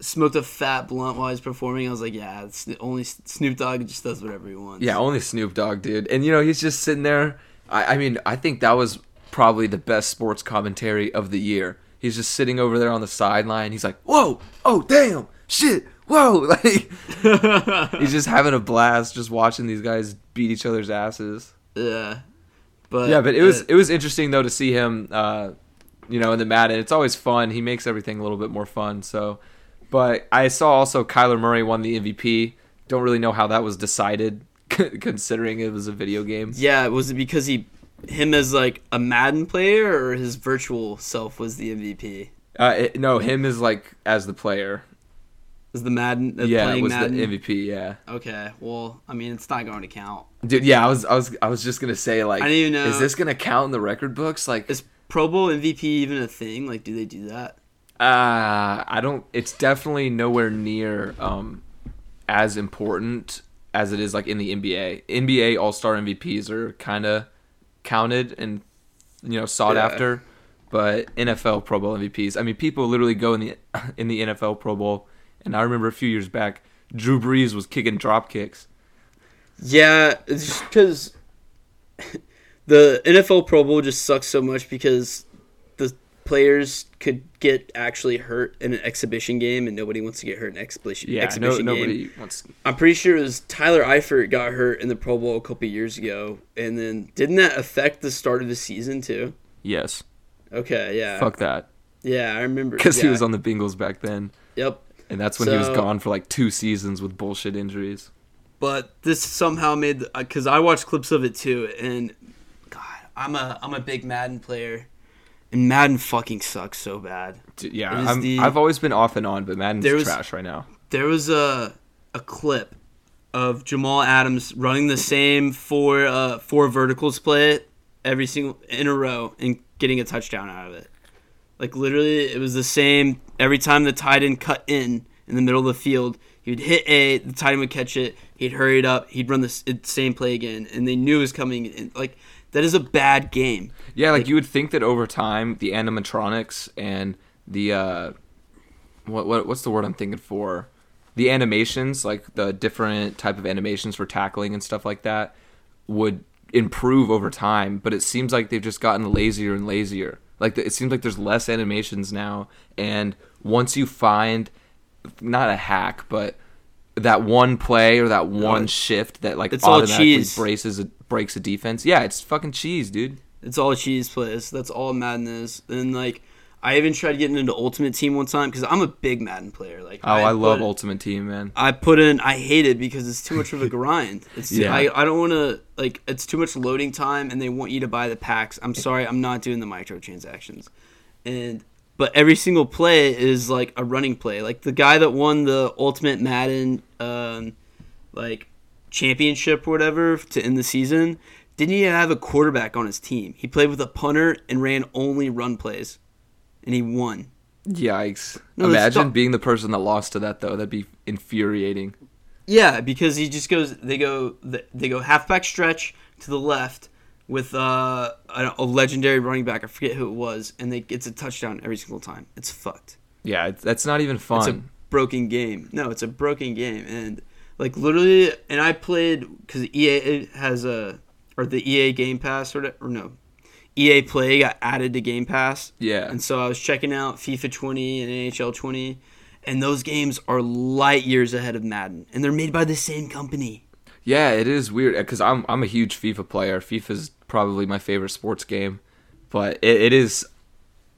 S2: smoked a fat blunt while he's performing. I was like, yeah, it's the only Snoop Dogg just does whatever he wants.
S1: yeah, only Snoop Dogg, dude. And you know, he's just sitting there. I, I mean, I think that was probably the best sports commentary of the year. He's just sitting over there on the sideline. He's like, "Whoa, oh damn, shit, whoa!" Like he's just having a blast, just watching these guys beat each other's asses.
S2: Yeah. But
S1: yeah, but it was
S2: uh,
S1: it was interesting though to see him, uh, you know, in the Madden. It's always fun. He makes everything a little bit more fun. So, but I saw also Kyler Murray won the MVP. Don't really know how that was decided, considering it was a video game.
S2: yeah. Was it because he him as like a Madden player or his virtual self was the MVP?
S1: Uh, it, no, him is like as the player.
S2: Was the Madden uh,
S1: yeah,
S2: playing
S1: was
S2: Madden?
S1: the MVP. Yeah,
S2: Okay, well, I mean, it's not going to count.
S1: dude. Yeah, I was I was I was just gonna say like,
S2: I didn't even know-
S1: is this gonna count in the record books? Like,
S2: Is Pro Bowl MVP even a thing? Like, do they do that?
S1: Uh, I don't. It's definitely nowhere near um, as important as it is like in the NBA. NBA All Star MVPs are kind of counted and you know sought
S2: Yeah.
S1: after, but NFL Pro Bowl MVPs. I mean, people literally go in the in the NFL Pro Bowl, and I remember a few years back, Drew Brees was kicking drop kicks.
S2: Yeah, it's just because the NFL Pro Bowl just sucks so much because the players could get actually hurt in an exhibition game, and nobody wants to get hurt in an exhibition,
S1: Yeah, no,
S2: exhibition game.
S1: nobody wants.
S2: I'm pretty sure it was Tyler Eifert got hurt in the Pro Bowl a couple years ago, and then didn't that affect the start of the season too?
S1: Yes.
S2: Okay, yeah.
S1: Fuck that.
S2: Yeah, I remember.
S1: Because he was on the Bengals back then.
S2: Yep.
S1: And that's when he was gone for like two seasons with bullshit injuries.
S2: But this somehow made because I watched clips of it too, and God, I'm a I'm a big Madden player, and Madden fucking sucks so bad.
S1: D-
S2: It
S1: Yeah, I'm,
S2: the-
S1: I've always been off and on, but Madden's
S2: was-
S1: trash right now.
S2: There was a a clip of Jamal Adams running the same four uh, four verticals play every single in a row and getting a touchdown out of it. Like literally, it was the same every time the tight end cut in in the middle of the field. He would hit A, the tight end would catch it. He'd hurry it up. He'd run the same play again, and they knew it was coming. Like that is a bad game.
S1: Yeah, like,
S2: Like-
S1: you would think that over time, the animatronics and the uh, what what what's the word I'm thinking for? The animations, like the different type of animations for tackling and stuff like that, would improve over time. But it seems like they've just gotten lazier and lazier. Like it seems like there's less animations now, and once you find not a hack, but that one play or that one shift that like
S2: it's
S1: automatically braces a, breaks a defense. Yeah, it's fucking cheese, dude.
S2: It's all cheese plays. That's all madness. And like, I even tried getting into Ultimate Team one time because I'm a big Madden player. Like,
S1: Oh, I, love
S2: put-
S1: Ultimate Team, man.
S2: I put in. I hate it because it's too much of a grind. It's
S1: Yeah.
S2: I, I don't want to like. It's too much loading time, and they want you to buy the packs. I'm sorry, I'm not doing the microtransactions, and but every single play is like a running play. Like the guy that won the Ultimate Madden, um, like championship or whatever to end the season, didn't even have a quarterback on his team. He played with a punter and ran only run plays, and he won.
S1: Yikes.
S2: No,
S1: Imagine being the person that lost to that, though. That'd be infuriating.
S2: Yeah, because he just goes. They go. They go halfback stretch to the left with uh, a, a legendary running back. I forget who it was, and they it's a touchdown every single time. It's fucked.
S1: Yeah, that's not even fun.
S2: It's a broken game. No, it's a broken game, and like literally. And I played because EA has a or the EA Game Pass or, or no, EA Play got added to Game Pass.
S1: yeah.
S2: And so I was checking out FIFA 20 and NHL 20, and those games are light years ahead of Madden, and they're made by the same company.
S1: Yeah, it is weird because I'm I'm a huge FIFA player. FIFA's probably my favorite sports game, but it, it is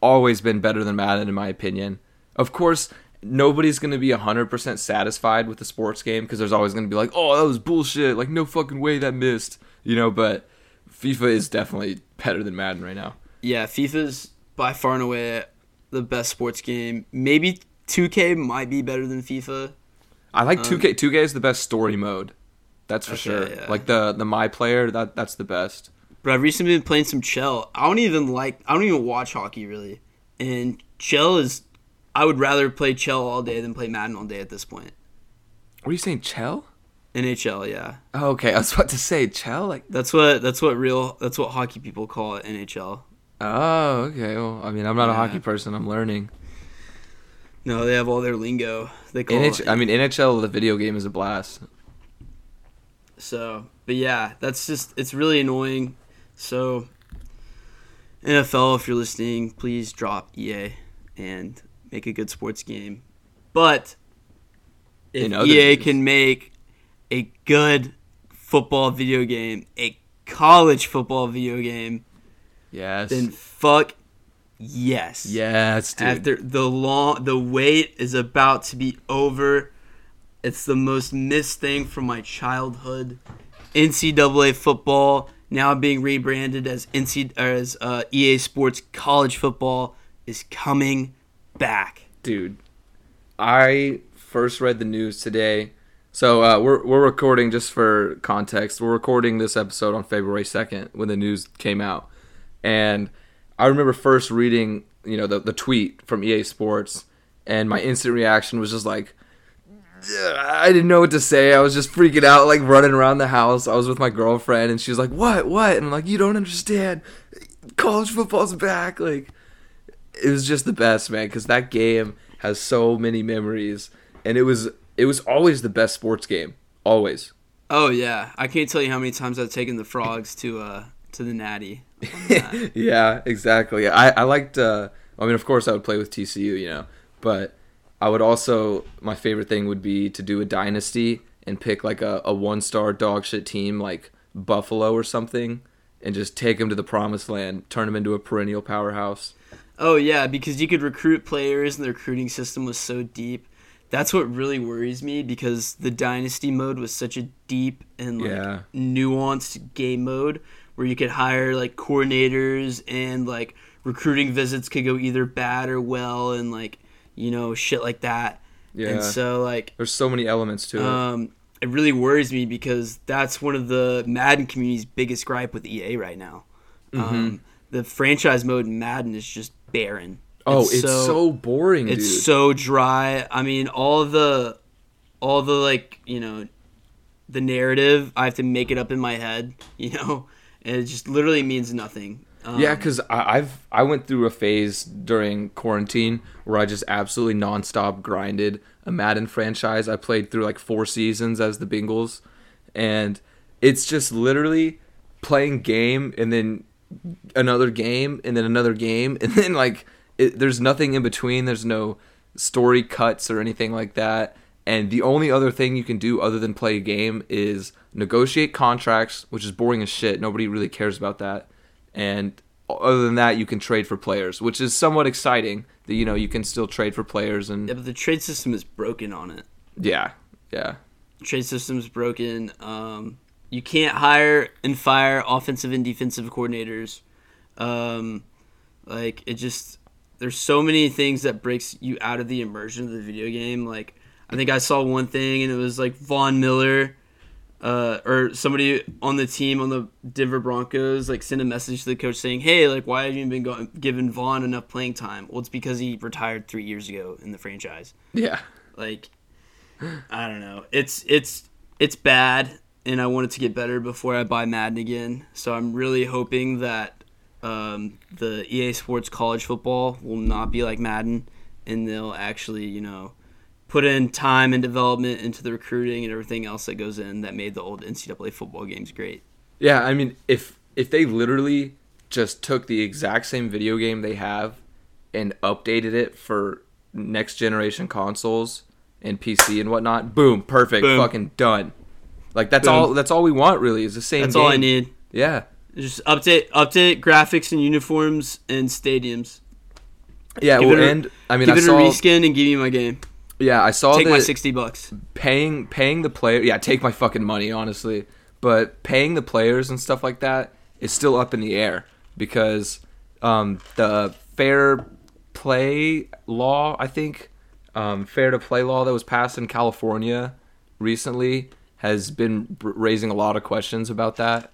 S1: always been better than Madden in my opinion. Of course, nobody's gonna be hundred percent satisfied with the sports game because there's always gonna be like, oh, that was bullshit. Like no fucking way that missed, you know. But FIFA is definitely better than Madden right now.
S2: Yeah, FIFA's by far and away the best sports game. Maybe 2K might be better than FIFA.
S1: I like
S2: Um,
S1: 2K. 2K is the best story mode. That's for
S2: Okay,
S1: sure.
S2: yeah.
S1: Like the the my player, that that's the best.
S2: But I've recently been playing some Chell. I don't even like. I don't even watch hockey really. And Chell is. I would rather play Chell all day than play Madden all day at this point.
S1: What are you saying, Chell?
S2: NHL, yeah.
S1: Oh, okay, I was about to say Chell. Like,
S2: That's what. That's what real. That's what hockey people call it. NHL.
S1: oh, okay. Well, I mean, I'm not a hockey person. I'm learning.
S2: No, they have all their lingo. They call
S1: NH-
S2: it.
S1: I mean, NHL, the video game, is a blast.
S2: So, but yeah, that's just it's really annoying. So, NFL, if you're listening, please drop EA and make a good sports game. But if EA
S1: news-
S2: can make a good football video game, a college football video game,
S1: Yes.
S2: then fuck yes.
S1: yes, dude.
S2: After the long the wait is about to be over. It's the most missed thing from my childhood. NCAA football now being rebranded as NC as uh, EA Sports College Football is coming back.
S1: dude i first read the news today so uh, we're, we're recording just for context we're recording this episode on february 2nd when the news came out and i remember first reading you know the, the tweet from ea sports and my instant reaction was just like I didn't know what to say. I was just freaking out, like running around the house. I was with my girlfriend, and she was like, "What? What?" And I'm like, "You don't understand. College football's back." Like, it was just the best, man, because that game has so many memories, and it was it was always the best sports game, always.
S2: Oh yeah, I can't tell you how many times I've taken the frogs to uh to the Natty.
S1: yeah, exactly. I I liked. Uh, I mean, of course, I would play with TCU, you know, but I would also my favorite thing would be to do a dynasty and pick like a, a one star dog shit team like Buffalo or something, and just take them to the promised land, turn them into a perennial powerhouse.
S2: Oh yeah, because you could recruit players and the recruiting system was so deep. That's what really worries me because the dynasty mode was such a deep and like
S1: Yeah.
S2: nuanced game mode where you could hire like coordinators and like recruiting visits could go either bad or well and like you know shit like that.
S1: Yeah.
S2: And so like
S1: There's so many elements to it.
S2: um it really worries me because that's one of the Madden community's biggest gripe with EA right now.
S1: Mm-hmm.
S2: Um, the franchise mode in Madden is just barren.
S1: oh, it's, so, boring,
S2: it's
S1: dude.
S2: so dry. I mean, all the all the like, you know, the narrative, I have to make it up in my head, you know, and it just literally means nothing. Um,
S1: Yeah, because I've I went through a phase during quarantine where I just absolutely nonstop grinded a Madden franchise. I played through like four seasons as the Bengals, and it's just literally playing game and then another game and then another game and then like it, there's nothing in between. There's no story cuts or anything like that. And the only other thing you can do other than play a game is negotiate contracts, which is boring as shit. Nobody really cares about that. And other than that, you can trade for players, which is somewhat exciting. That you know you can still trade for players and
S2: yeah, but the trade system is broken on it.
S1: yeah, yeah,
S2: trade system's broken. Um, you can't hire and fire offensive and defensive coordinators. Um, like it just there's so many things that breaks you out of the immersion of the video game. Like I think I saw one thing and it was like Von Miller. Uh, or somebody on the team on the Denver Broncos like send a message to the coach saying, "Hey, like, why have you been go- giving Von enough playing time?" Well, it's because he retired three years ago in the franchise
S1: yeah.
S2: like I don't know. It's it's it's bad and I want it to get better before I buy Madden again. So I'm really hoping that um, the EA Sports college football will not be like Madden and they'll actually, you know, put in time and development into the recruiting and everything else that goes in that made the old NCAA football games great.
S1: Yeah, I mean, if if they literally just took the exact same video game they have and updated it for next generation consoles and PC and whatnot, boom, perfect,
S2: Boom.
S1: fucking done. Like that's
S2: Boom.
S1: all. That's all we want, really, is the same.
S2: That's all I need.
S1: Yeah,
S2: Just update update graphics and uniforms and stadiums.
S1: yeah.
S2: Give
S1: well,
S2: a-
S1: and I mean,
S2: Give
S1: I
S2: it
S1: saw.
S2: a reskin and give me my game.
S1: Yeah, I saw
S2: Take my 60 bucks.
S1: paying paying the player. Yeah, take my fucking money, honestly. But paying the players and stuff like that is still up in the air because um, the fair play law, I think, um, fair to play law that was passed in California recently has been raising a lot of questions about that.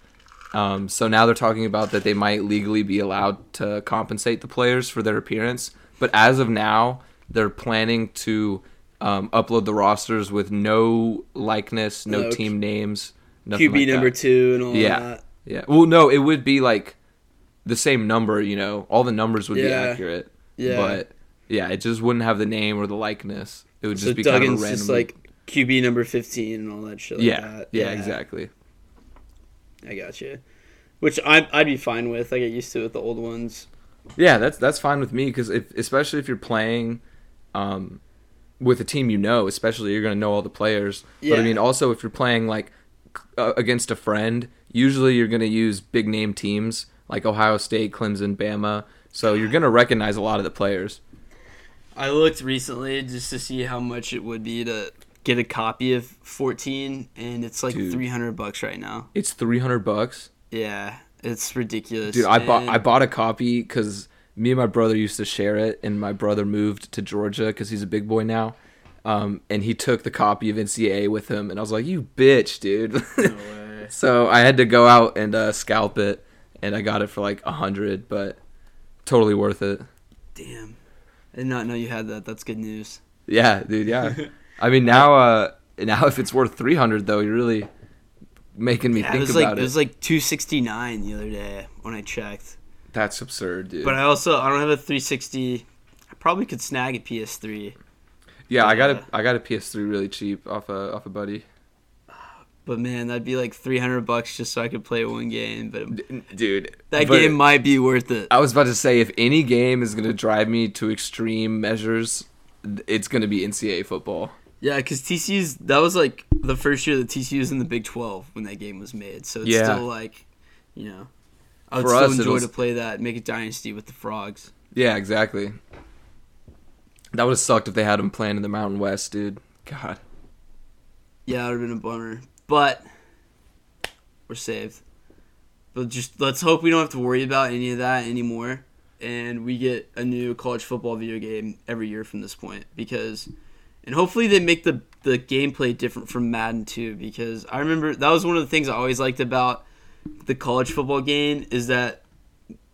S1: Um, so now they're talking about that they might legally be allowed to compensate the players for their appearance. But as of now, they're planning to um, upload the rosters with no likeness, no
S2: No
S1: team names, nothing
S2: QB
S1: like
S2: number
S1: that.
S2: two and all
S1: Yeah.
S2: that.
S1: Yeah. Well, no, it would be like the same number. You know, all the numbers would be accurate.
S2: Yeah.
S1: But yeah, it just wouldn't have the name or the likeness. It would just
S2: so
S1: be kind of random.
S2: just like QB number 15 and all that shit like
S1: yeah,
S2: that.
S1: yeah, exactly.
S2: I got you. Which I, I'd be fine with. I get used to it with the old ones.
S1: Yeah, that's that's fine with me because if especially if you're playing um, with a team you know, especially you're gonna know all the players. But I mean, also if you're playing like uh, against a friend, usually you're gonna use big name teams like Ohio State, Clemson, Bama. So you're gonna recognize a lot of the players.
S2: I looked recently just to see how much it would be to get a copy of 14, and it's like
S1: Dude.
S2: 300 bucks right now.
S1: It's three hundred bucks,
S2: Yeah, it's ridiculous.
S1: dude. I bought I bought a copy because me and my brother used to share it, and my brother moved to Georgia because he's a big boy now. Um, and he took the copy of NCAA with him, and I was like, "You bitch, dude!"
S2: No way.
S1: So I had to go out and uh, scalp it, and I got it for like a hundred, but totally worth it.
S2: Damn. I did not know you had that. That's good news.
S1: Yeah, dude. Yeah. I mean, now, uh, now if it's worth three hundred though, you're really making me
S2: Yeah, it
S1: think
S2: was
S1: about
S2: like
S1: it.
S2: it was like 269 the other day when I checked.
S1: That's absurd, dude.
S2: But I also I don't have a 360. I probably could snag a PS3.
S1: yeah, I got
S2: uh,
S1: a I got a PS3 really cheap off a off a buddy.
S2: But man, that'd be like 300 bucks just so I could play one game. But
S1: Dude,
S2: that
S1: but
S2: game might be worth it.
S1: I was about to say, if any game is gonna drive me to extreme measures, it's gonna be NCAA football.
S2: Yeah, because TCU's that was like the first year that TCU was in the Big 12 when that game was made. So it's
S1: Yeah.
S2: still like, you know, I would
S1: For
S2: still
S1: us,
S2: enjoy
S1: was-
S2: to play that, make a dynasty with the frogs.
S1: Yeah, exactly. That would have sucked if they had him playing in the Mountain West, dude. God.
S2: Yeah, it would have been a bummer. But we're saved. But just let's hope we don't have to worry about any of that anymore. And we get a new college football video game every year from this point. Because and hopefully they make the the gameplay different from Madden too. Because I remember that was one of the things I always liked about the college football game is that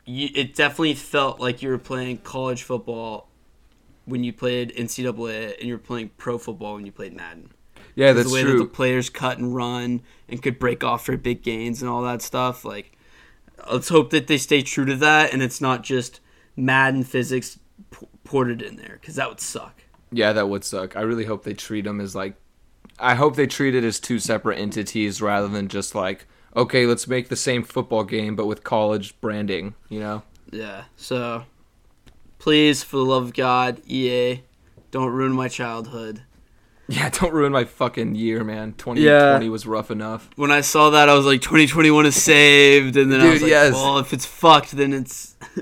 S2: you, it definitely felt like you were playing college football when you played NCAA and you were playing pro football when you played Madden.
S1: Yeah, that's
S2: the way
S1: true.
S2: that the players cut and run and could break off for big gains and all that stuff. Like, let's hope that they stay true to that and it's not just Madden physics p- ported in there because that would suck.
S1: Yeah, that would suck. I really hope they treat them as like. I hope they treat it as two separate entities rather than just like, okay, let's make the same football game but with college branding. You know?
S2: Yeah. So, please, for the love of God, EA, don't ruin my childhood.
S1: Yeah, don't ruin my fucking year, man. 2020 was rough enough.
S2: When I saw that, I was like, 2021 is saved, and then I was like,
S1: yes.
S2: well, if it's fucked, then it's.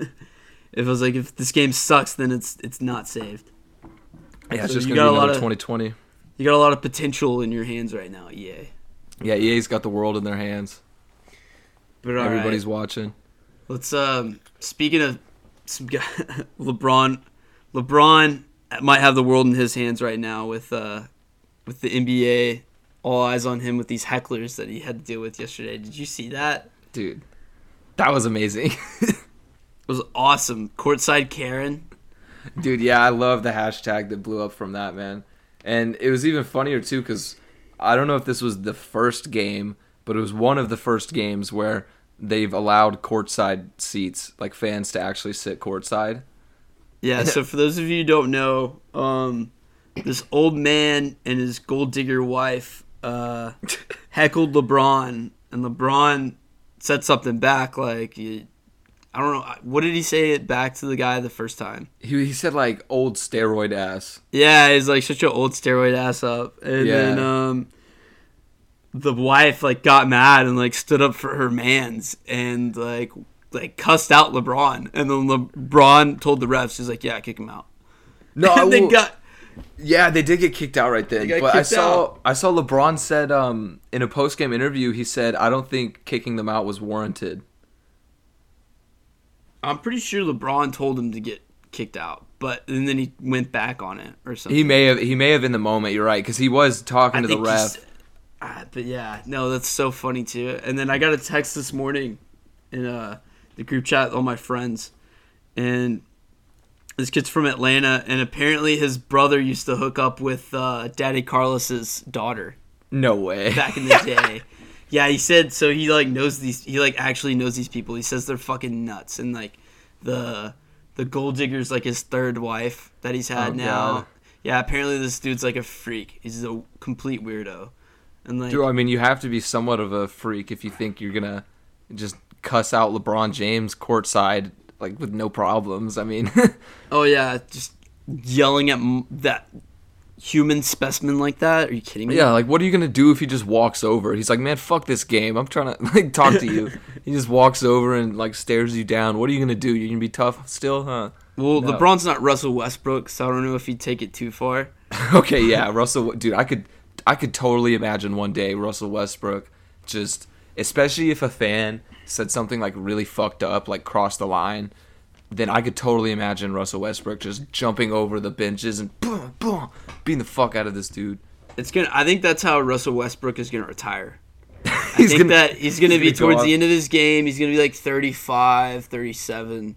S2: if I was like, if this game sucks, then it's it's not saved.
S1: Yeah, it's just
S2: you
S1: gonna
S2: got
S1: be
S2: a lot
S1: another
S2: of-
S1: 2020.
S2: You got a lot of potential in your hands right now, EA.
S1: Yeah, EA's got the world in their hands.
S2: But all right.
S1: Everybody's watching.
S2: Let's um speaking of some guy LeBron LeBron might have the world in his hands right now with uh with the NBA all eyes on him with these hecklers that he had to deal with yesterday. Did you see that?
S1: Dude, that was amazing.
S2: It was awesome. Courtside Karen.
S1: Dude, yeah, I love the hashtag that blew up from that, man. And it was even funnier, too, because I don't know if this was the first game, but it was one of the first games where they've allowed courtside seats, like fans to actually sit courtside.
S2: Yeah, so for those of you who don't know, um this old man and his gold digger wife uh heckled LeBron and LeBron said something back like you- I don't know what did he say it back to the guy the first time?
S1: He, he said, like, old steroid ass.
S2: Yeah, he's like such an old steroid ass up. And
S1: Yeah.
S2: then um the wife like got mad and like stood up for her mans and like like cussed out LeBron. And then LeBron told the refs, he's like, Yeah, kick him out.
S1: No,
S2: and they
S1: well-
S2: got
S1: Yeah, they did get kicked out right then. But I saw
S2: out.
S1: I saw LeBron said um in a post game interview he said I don't think kicking them out was warranted.
S2: I'm pretty sure LeBron told him to get kicked out, but and then he went back on it or something.
S1: He may have he may have in the moment. You're right because he was talking
S2: I
S1: to the ref.
S2: Ah, but yeah, no, that's so funny too. And then I got a text this morning in uh, the group chat with all my friends, and this kid's from Atlanta, and apparently his brother used to hook up with uh, Daddy Carlos's daughter
S1: No way.
S2: back in the day. Yeah, he said so. He like knows these. He like actually knows these people. He says they're fucking nuts, and like the the gold digger's like his third wife that he's had
S1: Oh,
S2: now.
S1: God.
S2: Yeah, apparently this dude's like a freak. He's a complete weirdo, and like
S1: Drew, I mean, you have to be somewhat of a freak if you think you're gonna just cuss out LeBron James courtside like with no problems. I mean,
S2: oh yeah, just yelling at m- that human specimen like that. Are you kidding me?
S1: yeah, like what are you gonna do if he just walks over? He's like, man, fuck this game. I'm trying to like talk to you. he just walks over and like stares you down. What are you gonna do? You're gonna be tough still, huh?
S2: Well,
S1: No.
S2: LeBron's not Russell Westbrook, so I don't know if he'd take it too far.
S1: okay, yeah, Russell, dude, I could, I could totally imagine one day Russell Westbrook just, especially if a fan said something like really fucked up, like crossed the line, then I could totally imagine Russell Westbrook just jumping over the benches and boom, boom, beating the fuck out of this dude.
S2: It's gonna. I think that's how Russell Westbrook is gonna retire. I
S1: He's
S2: think
S1: gonna-
S2: that he's gonna
S1: he's
S2: be
S1: gonna
S2: towards
S1: up.
S2: the end of his game. He's gonna be like 35, 37,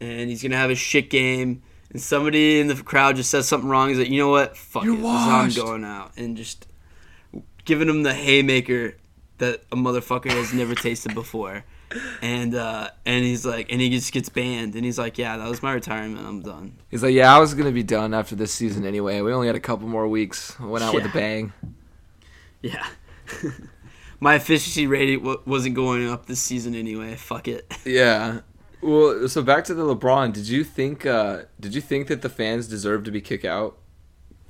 S2: and he's gonna have a shit game. And somebody in the crowd just says something wrong. He's like, you know what? Fuck
S1: You're
S2: it. This I'm going out, and just giving him the haymaker that a motherfucker has never tasted before. And uh, and he's like, and he just gets banned. And he's like, yeah, that was my retirement. I'm done.
S1: He's like, yeah, I was gonna be done after this season anyway. We only had a couple more weeks. Went out with a bang.
S2: Yeah. my efficiency rating w- wasn't going up this season anyway. Fuck it.
S1: Yeah. Well, so back to the LeBron. Did you think? uh Did you think that the fans deserved to be kicked out?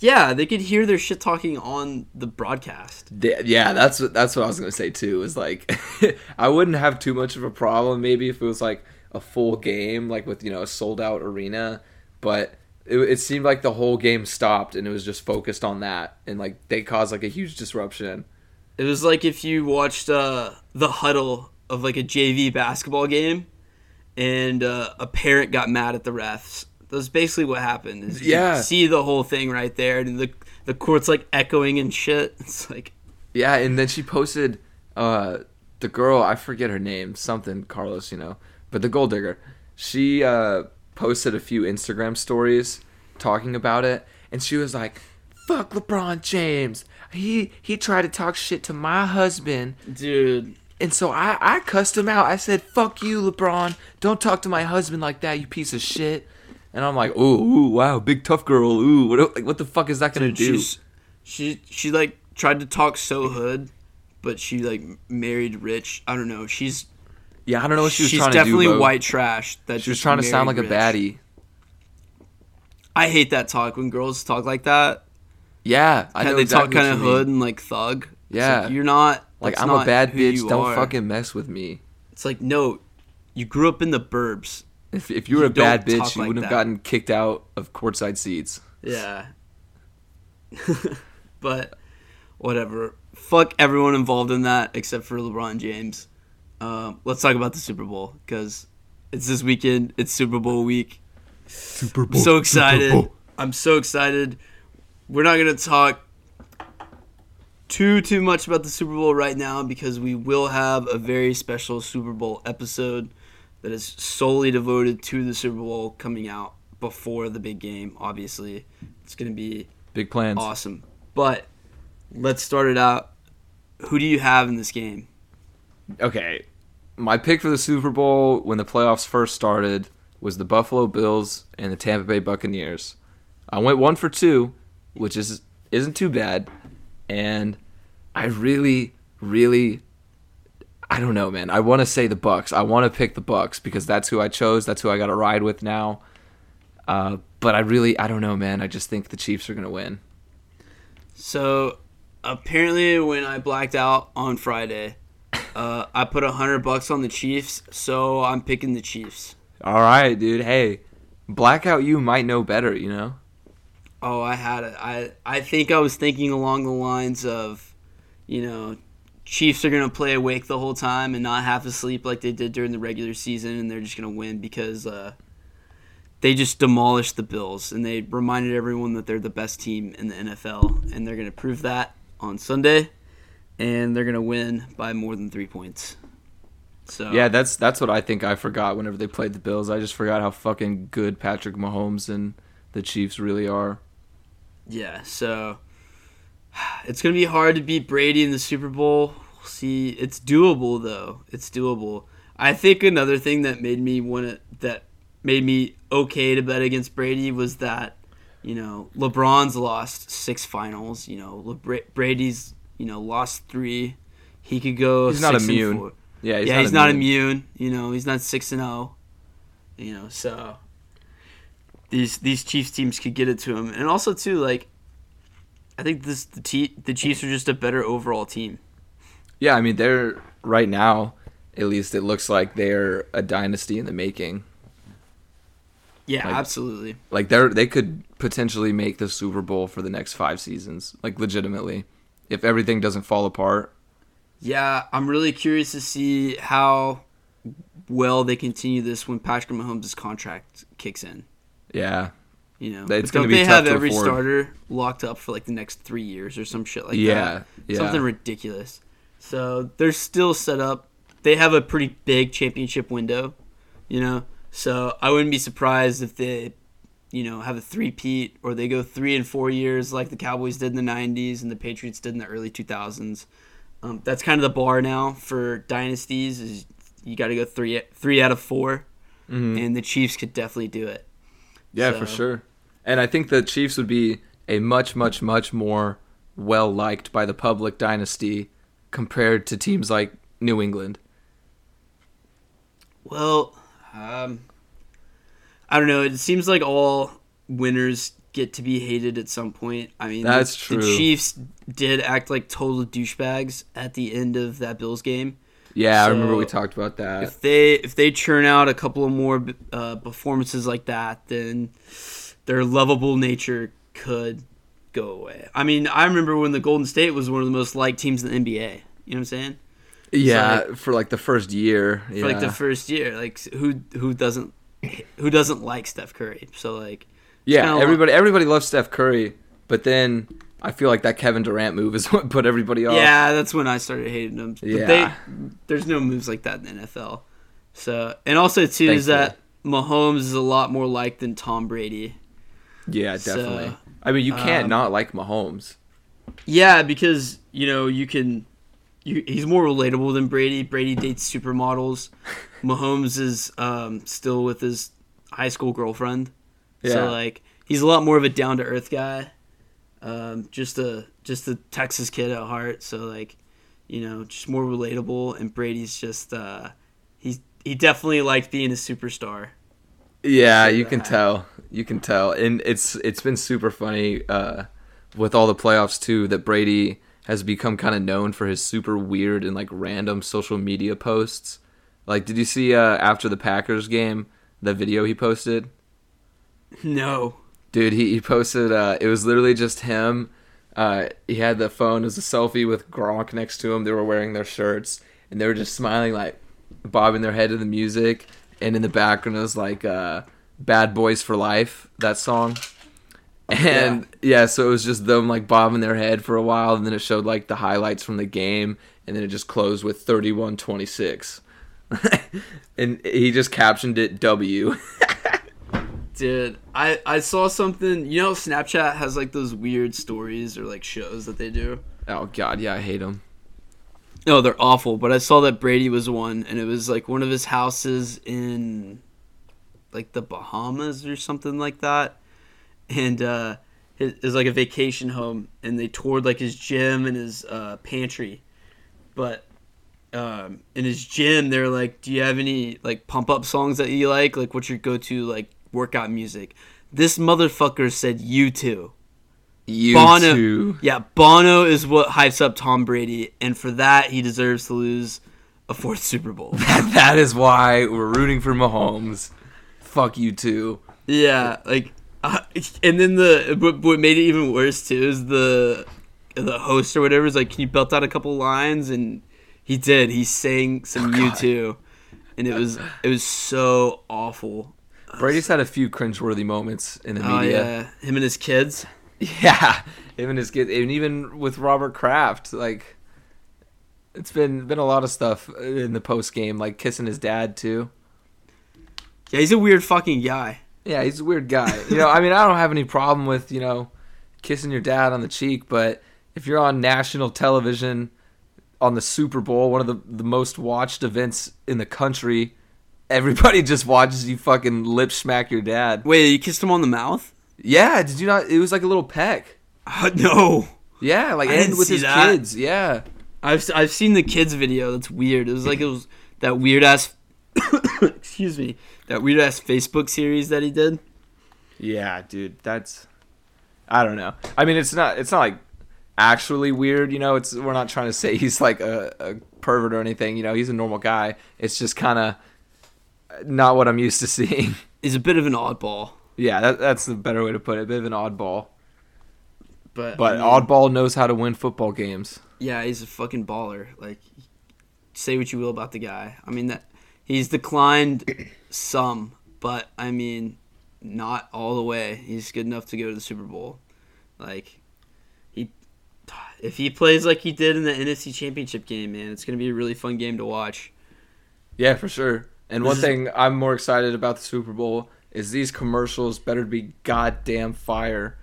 S2: Yeah, they could hear their shit talking on the broadcast.
S1: Yeah, that's what that's what I was gonna say too. Is like, I wouldn't have too much of a problem maybe if it was like a full game, like with you know a sold out arena, but it, it seemed like the whole game stopped and it was just focused on that, and like they caused like a huge disruption.
S2: It was like if you watched uh, the huddle of like a JV basketball game, and uh, a parent got mad at the refs. That's basically what happened. Is you
S1: Yeah.
S2: see the whole thing right there, and the the court's like echoing and shit. It's like
S1: Yeah, and then she posted uh the girl, I forget her name, something Carlos, you know, but the gold digger. She uh posted a few Instagram stories talking about it and she was like, "Fuck LeBron James. He he tried to talk shit to my husband."
S2: dude,
S1: And so I, I cussed him out. I said, "Fuck you, LeBron. Don't talk to my husband like that, you piece of shit." And I'm like, "Ooh, ooh wow, big tough girl. Ooh, what like, what the fuck is that gonna do?"
S2: she's she she like tried to talk so hood, but she like married rich. I don't know. She's
S1: Yeah, I don't know what she was
S2: she's
S1: trying
S2: definitely
S1: to do. Bo.
S2: white trash. That
S1: She was trying to sound like
S2: married
S1: a baddie.
S2: I hate that talk when girls talk like that.
S1: Yeah, I know
S2: they
S1: exactly
S2: talk kind of hood and like thug.
S1: Yeah.
S2: like, you're not
S1: Like I'm
S2: not
S1: a
S2: bad
S1: bitch. Don't
S2: are.
S1: fucking mess with me.
S2: It's like no, you grew up in the burbs.
S1: If if you were
S2: You
S1: a bad bitch, you
S2: like
S1: wouldn't have gotten kicked out of courtside seats.
S2: Yeah. but whatever. Fuck everyone involved in that except for LeBron James. Um, let's talk about the Super Bowl because it's this weekend. It's Super Bowl week.
S1: Super
S2: I'm so excited. I'm so excited. We're not gonna talk too too much about the Super Bowl right now because we will have a very special Super Bowl episode that is solely devoted to the Super Bowl coming out before the big game. Obviously, it's gonna be
S1: Big plans.
S2: awesome. But let's start it out. Who do you have in this game?
S1: Okay, my pick for the Super Bowl when the playoffs first started was the Buffalo Bills and the Tampa Bay Buccaneers. I went one for two, which is isn't too bad, and I really, really, I don't know, man. I want to say the Bucks. I want to pick the Bucks because that's who I chose. That's who I got to ride with now. Uh, but I really, I don't know, man. I just think the Chiefs are gonna win.
S2: So apparently, when I blacked out on Friday, uh, I put a hundred bucks on the Chiefs. So I'm picking the Chiefs.
S1: All right, dude. Hey, blackout, you might know better. You know.
S2: Oh, I had it. I I think I was thinking along the lines of, you know, Chiefs are gonna play awake the whole time and not half asleep like they did during the regular season, and they're just gonna win because uh, they just demolished the Bills and they reminded everyone that they're the best team in the NFL, and they're gonna prove that on Sunday, and they're gonna win by more than three points. So
S1: Yeah, that's that's what I think I forgot whenever they played the Bills. I just forgot how fucking good Patrick Mahomes and the Chiefs really are.
S2: Yeah, so it's gonna be hard to beat Brady in the Super Bowl. We'll see. It's doable though. It's doable. I think another thing that made me want to that made me okay to bet against Brady was that you know LeBron's lost six finals. You know LeBra- Brady's you know lost three. He could go.
S1: He's not immune.
S2: four.
S1: Yeah, he's
S2: yeah,
S1: not
S2: he's not
S1: immune.
S2: immune. You know, he's not six and zero. You know, so these these Chiefs teams could get it to him, and also too like, I think this the T, the Chiefs are just a better overall team.
S1: Yeah, I mean they're right now. At least it looks like they're a dynasty in the making.
S2: Yeah,
S1: Like-
S2: absolutely.
S1: Like they're they could potentially make the Super Bowl for the next five seasons. Like legitimately, if everything doesn't fall apart.
S2: Yeah, I'm really curious to see how well they continue this when Patrick Mahomes' contract kicks in.
S1: Yeah,
S2: You know,
S1: It's gonna
S2: don't
S1: be
S2: they have every
S1: afford.
S2: starter locked up for like the next three years or some shit like
S1: yeah,
S2: that.
S1: yeah.
S2: something ridiculous. So they're still set up. They have a pretty big championship window, you know. So I wouldn't be surprised if they, you know, have a three-peat or they go three and four years like the Cowboys did in the '90s and the Patriots did in the early 2000s. Um, that's kind of the bar now for dynasties. Is you got to go three three out of 4
S1: Mhm.
S2: and the Chiefs could definitely do it.
S1: Yeah, for sure. And I think the Chiefs would be a much, much, much more well liked by the public dynasty compared to teams like New England.
S2: Well, um, I don't know. It seems like all winners get to be hated at some point. I mean,
S1: That's
S2: the, the. Chiefs did act like total douchebags at the end of that Bills game.
S1: Yeah, I remember we talked about that.
S2: if they if they churn out a couple of more uh, performances like that, then their lovable nature could go away. I mean, I remember when the Golden State was one of the most liked teams in the NBA. You know what I'm saying?
S1: Yeah, for like the first year.
S2: For
S1: Yeah.
S2: like the first year, like who who doesn't who doesn't like Steph Curry? So like
S1: yeah, everybody everybody loves Steph Curry, but then I feel like that Kevin Durant move is what put everybody off.
S2: yeah, that's when I started hating them. But
S1: Yeah.
S2: they there's no moves like that in the NFL. So and also too is that Mahomes is a lot more liked than Tom Brady.
S1: Yeah,
S2: So,
S1: definitely. I mean, you can't
S2: um,
S1: not like Mahomes.
S2: Yeah, because you know you can. You, he's more relatable than Brady. Brady dates supermodels. Mahomes is um, still with his high school girlfriend.
S1: Yeah.
S2: So like he's a lot more of a down to earth guy. Um, just a just a Texas kid at heart. So like, you know, just more relatable. And Brady's just uh, he's he definitely liked being a superstar.
S1: Yeah, you can tell. You can tell, and it's it's been super funny uh, with all the playoffs too. That Brady has become kind of known for his super weird and like random social media posts. Like, did you see uh, after the Packers game the video he posted?
S2: No.
S1: Dude, he, he posted. Uh, it was literally just him. Uh, he had the phone as a selfie with Gronk next to him. They were wearing their shirts and they were just smiling, like bobbing their head to the music. And in the background was like uh, "Bad Boys for Life" that song. And yeah. so it was just them like bobbing their head for a while, and then it showed like the highlights from the game, and then it just closed with 31-26. and he just captioned it W.
S2: Dude, I, I saw something. You know, Snapchat has like those weird stories or like shows that they do.
S1: oh God, yeah, I hate him.
S2: No, they're awful. But I saw that Brady was one, and it was like one of his houses in like the Bahamas or something like that. And uh, it was like a vacation home, and they toured like his gym and his uh, pantry. But um, in his gym, they're like, "Do you have any like pump up songs that you like? Like, what's your go to like workout music?" This motherfucker said, "U2."
S1: You
S2: Bono,
S1: too.
S2: yeah, Bono is what hypes up Tom Brady, and for that he deserves to lose a fourth Super Bowl.
S1: that is why we're rooting for Mahomes. Fuck you too.
S2: yeah, like, uh, and then the what, what made it even worse too is the the host or whatever is like, "Can you belt out a couple lines?" And he did. He sang some "U2," and it was it was so awful.
S1: Brady's had a few cringeworthy moments in the
S2: Oh
S1: media.
S2: yeah, him and his kids.
S1: Yeah, even his kid, and even with Robert Kraft, like it's been been a lot of stuff in the post game, like kissing his dad too.
S2: Yeah, he's a weird fucking guy.
S1: Yeah, he's a weird guy. you know, I mean, I don't have any problem with you know kissing your dad on the cheek, but if you're on national television on the Super Bowl, one of the the most watched events in the country, everybody just watches you fucking lip smack your dad.
S2: Wait, you kissed him on the mouth?
S1: Yeah, did you not? It was like a little peck.
S2: Uh, no.
S1: Yeah, like
S2: I
S1: and with his
S2: that.
S1: kids. Yeah.
S2: I've I've seen the kids video. That's weird. It was like it was that weird ass. excuse me. That weird ass Facebook series that he did.
S1: Yeah, dude, that's I don't know. I mean, it's not it's not like actually weird, you know. It's we're not trying to say he's like a, a pervert or anything, you know. He's a normal guy. It's just kind of not what I'm used to seeing.
S2: He's a bit of an oddball,
S1: yeah, that, that's the better way to put it. A bit of an oddball,
S2: but
S1: but
S2: I mean,
S1: oddball knows how to win football games.
S2: Yeah, he's a fucking baller. Like, say what you will about the guy. I mean that he's declined some, but I mean not all the way. He's good enough to go to the Super Bowl. Like he, if he plays like he did in the NFC Championship game, man, it's gonna be a really fun game to watch.
S1: Yeah, for sure. And
S2: This
S1: one
S2: is-
S1: thing I'm more excited about the Super Bowl is these commercials better be goddamn fire,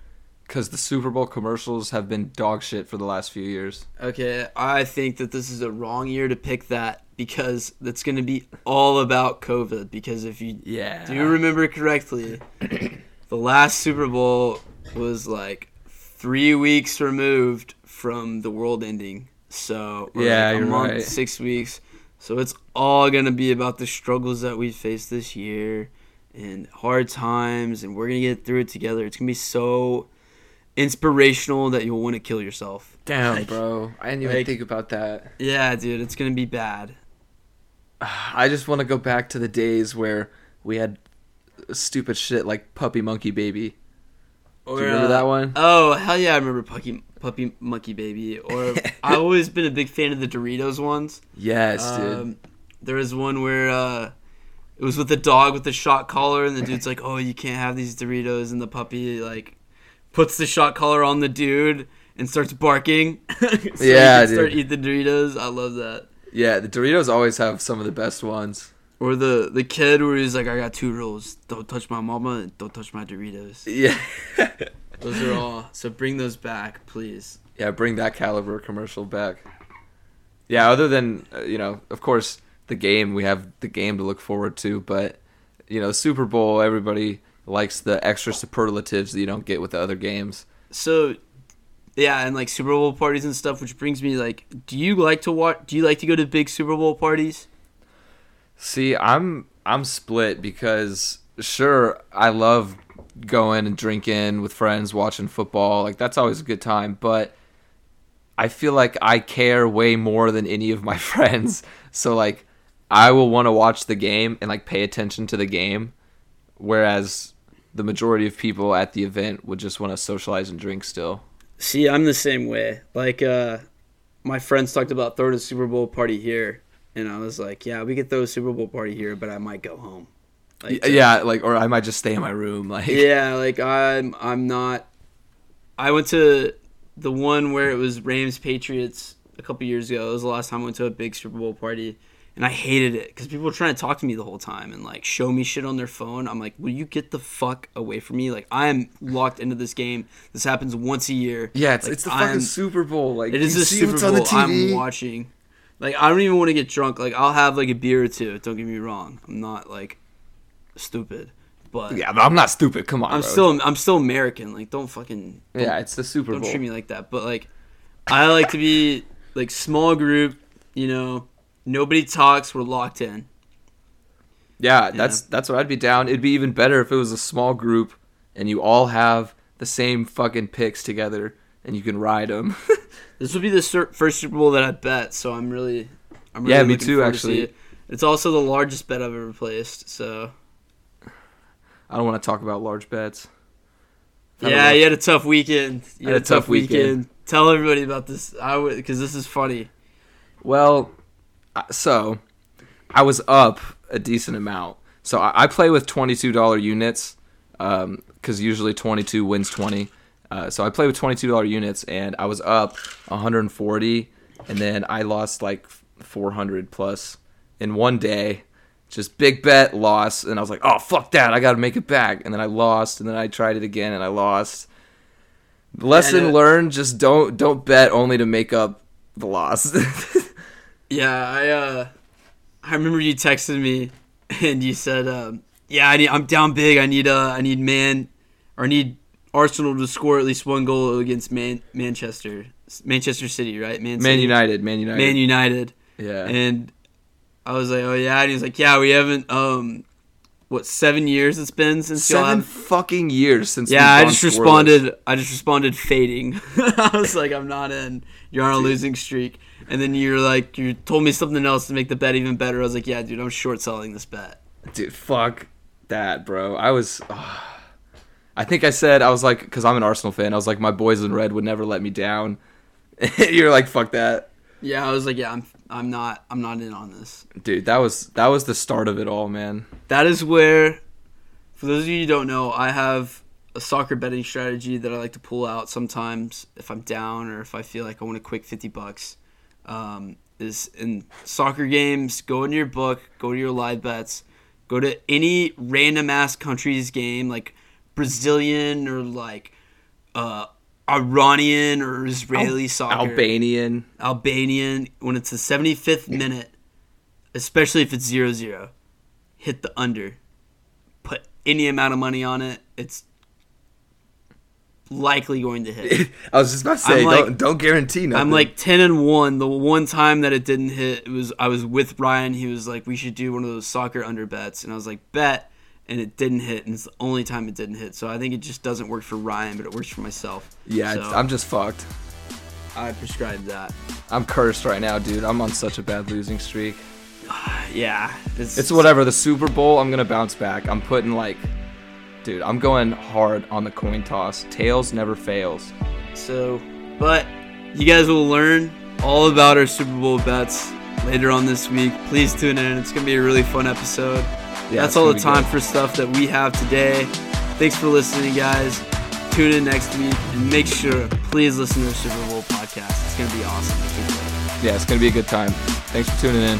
S1: because the Super Bowl commercials have been dog shit for the last few years.
S2: Okay, I think that this is a wrong year to pick that because it's going to be all about COVID. Because if you
S1: Yeah.
S2: do remember correctly, the last Super Bowl was like three weeks removed from the world ending. So
S1: Yeah,
S2: like a
S1: you're
S2: month,
S1: right.
S2: six weeks. So it's all gonna be about the struggles that we faced this year and hard times, and we're gonna get through it together. It's gonna be so inspirational that you'll want to kill yourself.
S1: Damn,
S2: Like,
S1: bro. I didn't even
S2: like-
S1: think about that.
S2: Yeah, dude, it's gonna be bad.
S1: I just want to go back to the days where we had stupid shit like Puppy Monkey Baby.
S2: Or,
S1: Do you remember
S2: uh,
S1: that one?
S2: Oh hell yeah, I remember Puppy Puppy Monkey Baby. Or I've always been a big fan of the Doritos ones.
S1: Yes, dude.
S2: Um, there was one where uh, it was with the dog with the shot collar, and the dude's like, "Oh, you can't have these Doritos," and the puppy like puts the shot collar on the dude and starts barking. so
S1: Yeah,
S2: can start
S1: dude.
S2: eating the Doritos. I love that.
S1: Yeah, the Doritos always have some of the best ones.
S2: Or the the kid where he's like, "I got two rules: don't touch my mama, and don't touch my Doritos."
S1: Yeah.
S2: Those are all. So bring those back, please.
S1: yeah, bring that caliber commercial back. Yeah, other than uh, you know, of course, the game we have the game to look forward to, but you know, Super Bowl everybody likes the extra superlatives that you don't get with the other games.
S2: So, yeah, and like Super Bowl parties and stuff, which brings me like, do you like to watch? Do you like to go to big Super Bowl parties?
S1: See, I'm I'm split because sure I love going and drinking with friends, watching football. Like that's always a good time, but I feel like I care way more than any of my friends. So like I will want to watch the game and like pay attention to the game whereas the majority of people at the event would just want to socialize and drink still.
S2: See, I'm the same way. Like, uh, my friends talked about throwing a Super Bowl party here, and I was like, yeah, we could throw a Super Bowl party here, but I might go home. Like,
S1: yeah, like or I might just stay in my room like
S2: yeah, like I'm, I'm not. I went to the one where it was Rams Patriots a couple years ago. It was the last time I went to a big Super Bowl party, and I hated it because people were trying to talk to me the whole time and like show me shit on their phone. I'm like, will you get the fuck away from me? Like I am locked into this game. This happens once a year.
S1: Yeah, it's
S2: Like,
S1: it's the
S2: I'm-
S1: fucking Super Bowl. Like
S2: It is
S1: see
S2: Super Bowl.
S1: the.
S2: I'm watching. Like I don't even want to get drunk. Like I'll have like a beer or two. Don't get me wrong. I'm not like stupid, but
S1: Yeah, but I'm not stupid. Come on,
S2: I'm
S1: bro.
S2: still I'm still American. Like don't fucking don't,
S1: Yeah, it's the Super Bowl.
S2: don't treat me like that. But like I like to be like small group. You know, nobody talks. We're locked in.
S1: Yeah, that's that's what I'd be down. It'd be even better if it was a small group and you all have the same fucking picks together and you can ride them.
S2: This would be the first Super Bowl that I bet. So I'm really I'm really
S1: Yeah, me too,
S2: forward to
S1: actually.
S2: it. It's also the largest bet I've ever placed. So
S1: I don't want to talk about large bets. Had
S2: Yeah, you had a tough weekend. You
S1: Had a tough weekend.
S2: Tell everybody about this. I would because this is funny.
S1: Well, so I was up a decent amount. So I, I play with twenty-two dollar units because usually twenty-two wins twenty. Uh, so I play with twenty-two dollar units, and I was up one hundred and forty, and then I lost like four hundred plus in one day. Just big bet loss, and I was like, "Oh fuck that! I got to make it back." And then I lost, and then I tried it again, and I lost. Lesson
S2: no-
S1: learned: just don't don't bet only to make up the loss.
S2: Yeah, I uh, I remember you texted me, and you said, um, "Yeah, I need, I'm down big. I need uh, I need man, or I need Arsenal to score at least one goal against Man Manchester, Manchester City, right? Man,
S1: Man United, Man United.
S2: Man United."
S1: yeah.
S2: And I was like, "Oh yeah," and he was like, "Yeah, we haven't um, what seven years it's been since
S1: Seven fucking years since.
S2: Yeah, I just
S1: scoreless.
S2: responded. I just responded fading. I was like, I'm not in. You're on a losing streak. And then you're like, you told me something else to make the bet even better. I was like, yeah, dude, I'm short selling this bet.
S1: Dude, fuck that, bro. I was. Ah. I think I said I was like, because I'm an Arsenal fan. I was like, my boys in red would never let me down. You're like, fuck that,
S2: Yeah, I was like, yeah, I'm. I'm not. I'm not in on this.
S1: dude. That was that was the start of it all, man.
S2: That is where, for those of you who don't know, I have a soccer betting strategy that I like to pull out sometimes if I'm down or if I feel like I want a quick 50 bucks. Um, is in soccer games, go into your book, go to your live bets, go to any random ass country's game, like Brazilian or like uh, Iranian or Israeli soccer.
S1: Albanian.
S2: Albanian when it's the 75th minute, especially if it's 0 0, hit the under. Put any amount of money on it, it's likely going to hit.
S1: I was just about to say,
S2: like-
S1: don't don't guarantee nothing.
S2: I'm like 10 and 1. The one time that it didn't hit, it was I was with Ryan. He was like, we should do one of those soccer under bets. And I was like, bet. And it didn't hit. And it's the only time it didn't hit. So I think it just doesn't work for Ryan, but it works for myself.
S1: yeah,
S2: So
S1: I'm just fucked.
S2: I prescribe that.
S1: I'm cursed right now, dude. I'm on such a bad losing streak.
S2: yeah,
S1: It's whatever. The Super Bowl, I'm gonna bounce back. I'm putting like, dude, I'm going hard on the coin toss. Tails never fails.
S2: So, but you guys will learn all about our Super Bowl bets later on this week. Please tune in. It's gonna be a really fun episode.
S1: Yeah,
S2: That's all the time
S1: good.
S2: for stuff that we have today. Thanks for listening, guys. Tune in next week and make sure, please listen to the Super Bowl podcast. It's gonna be awesome.
S1: Yeah, it's gonna be a good time. Thanks for tuning in.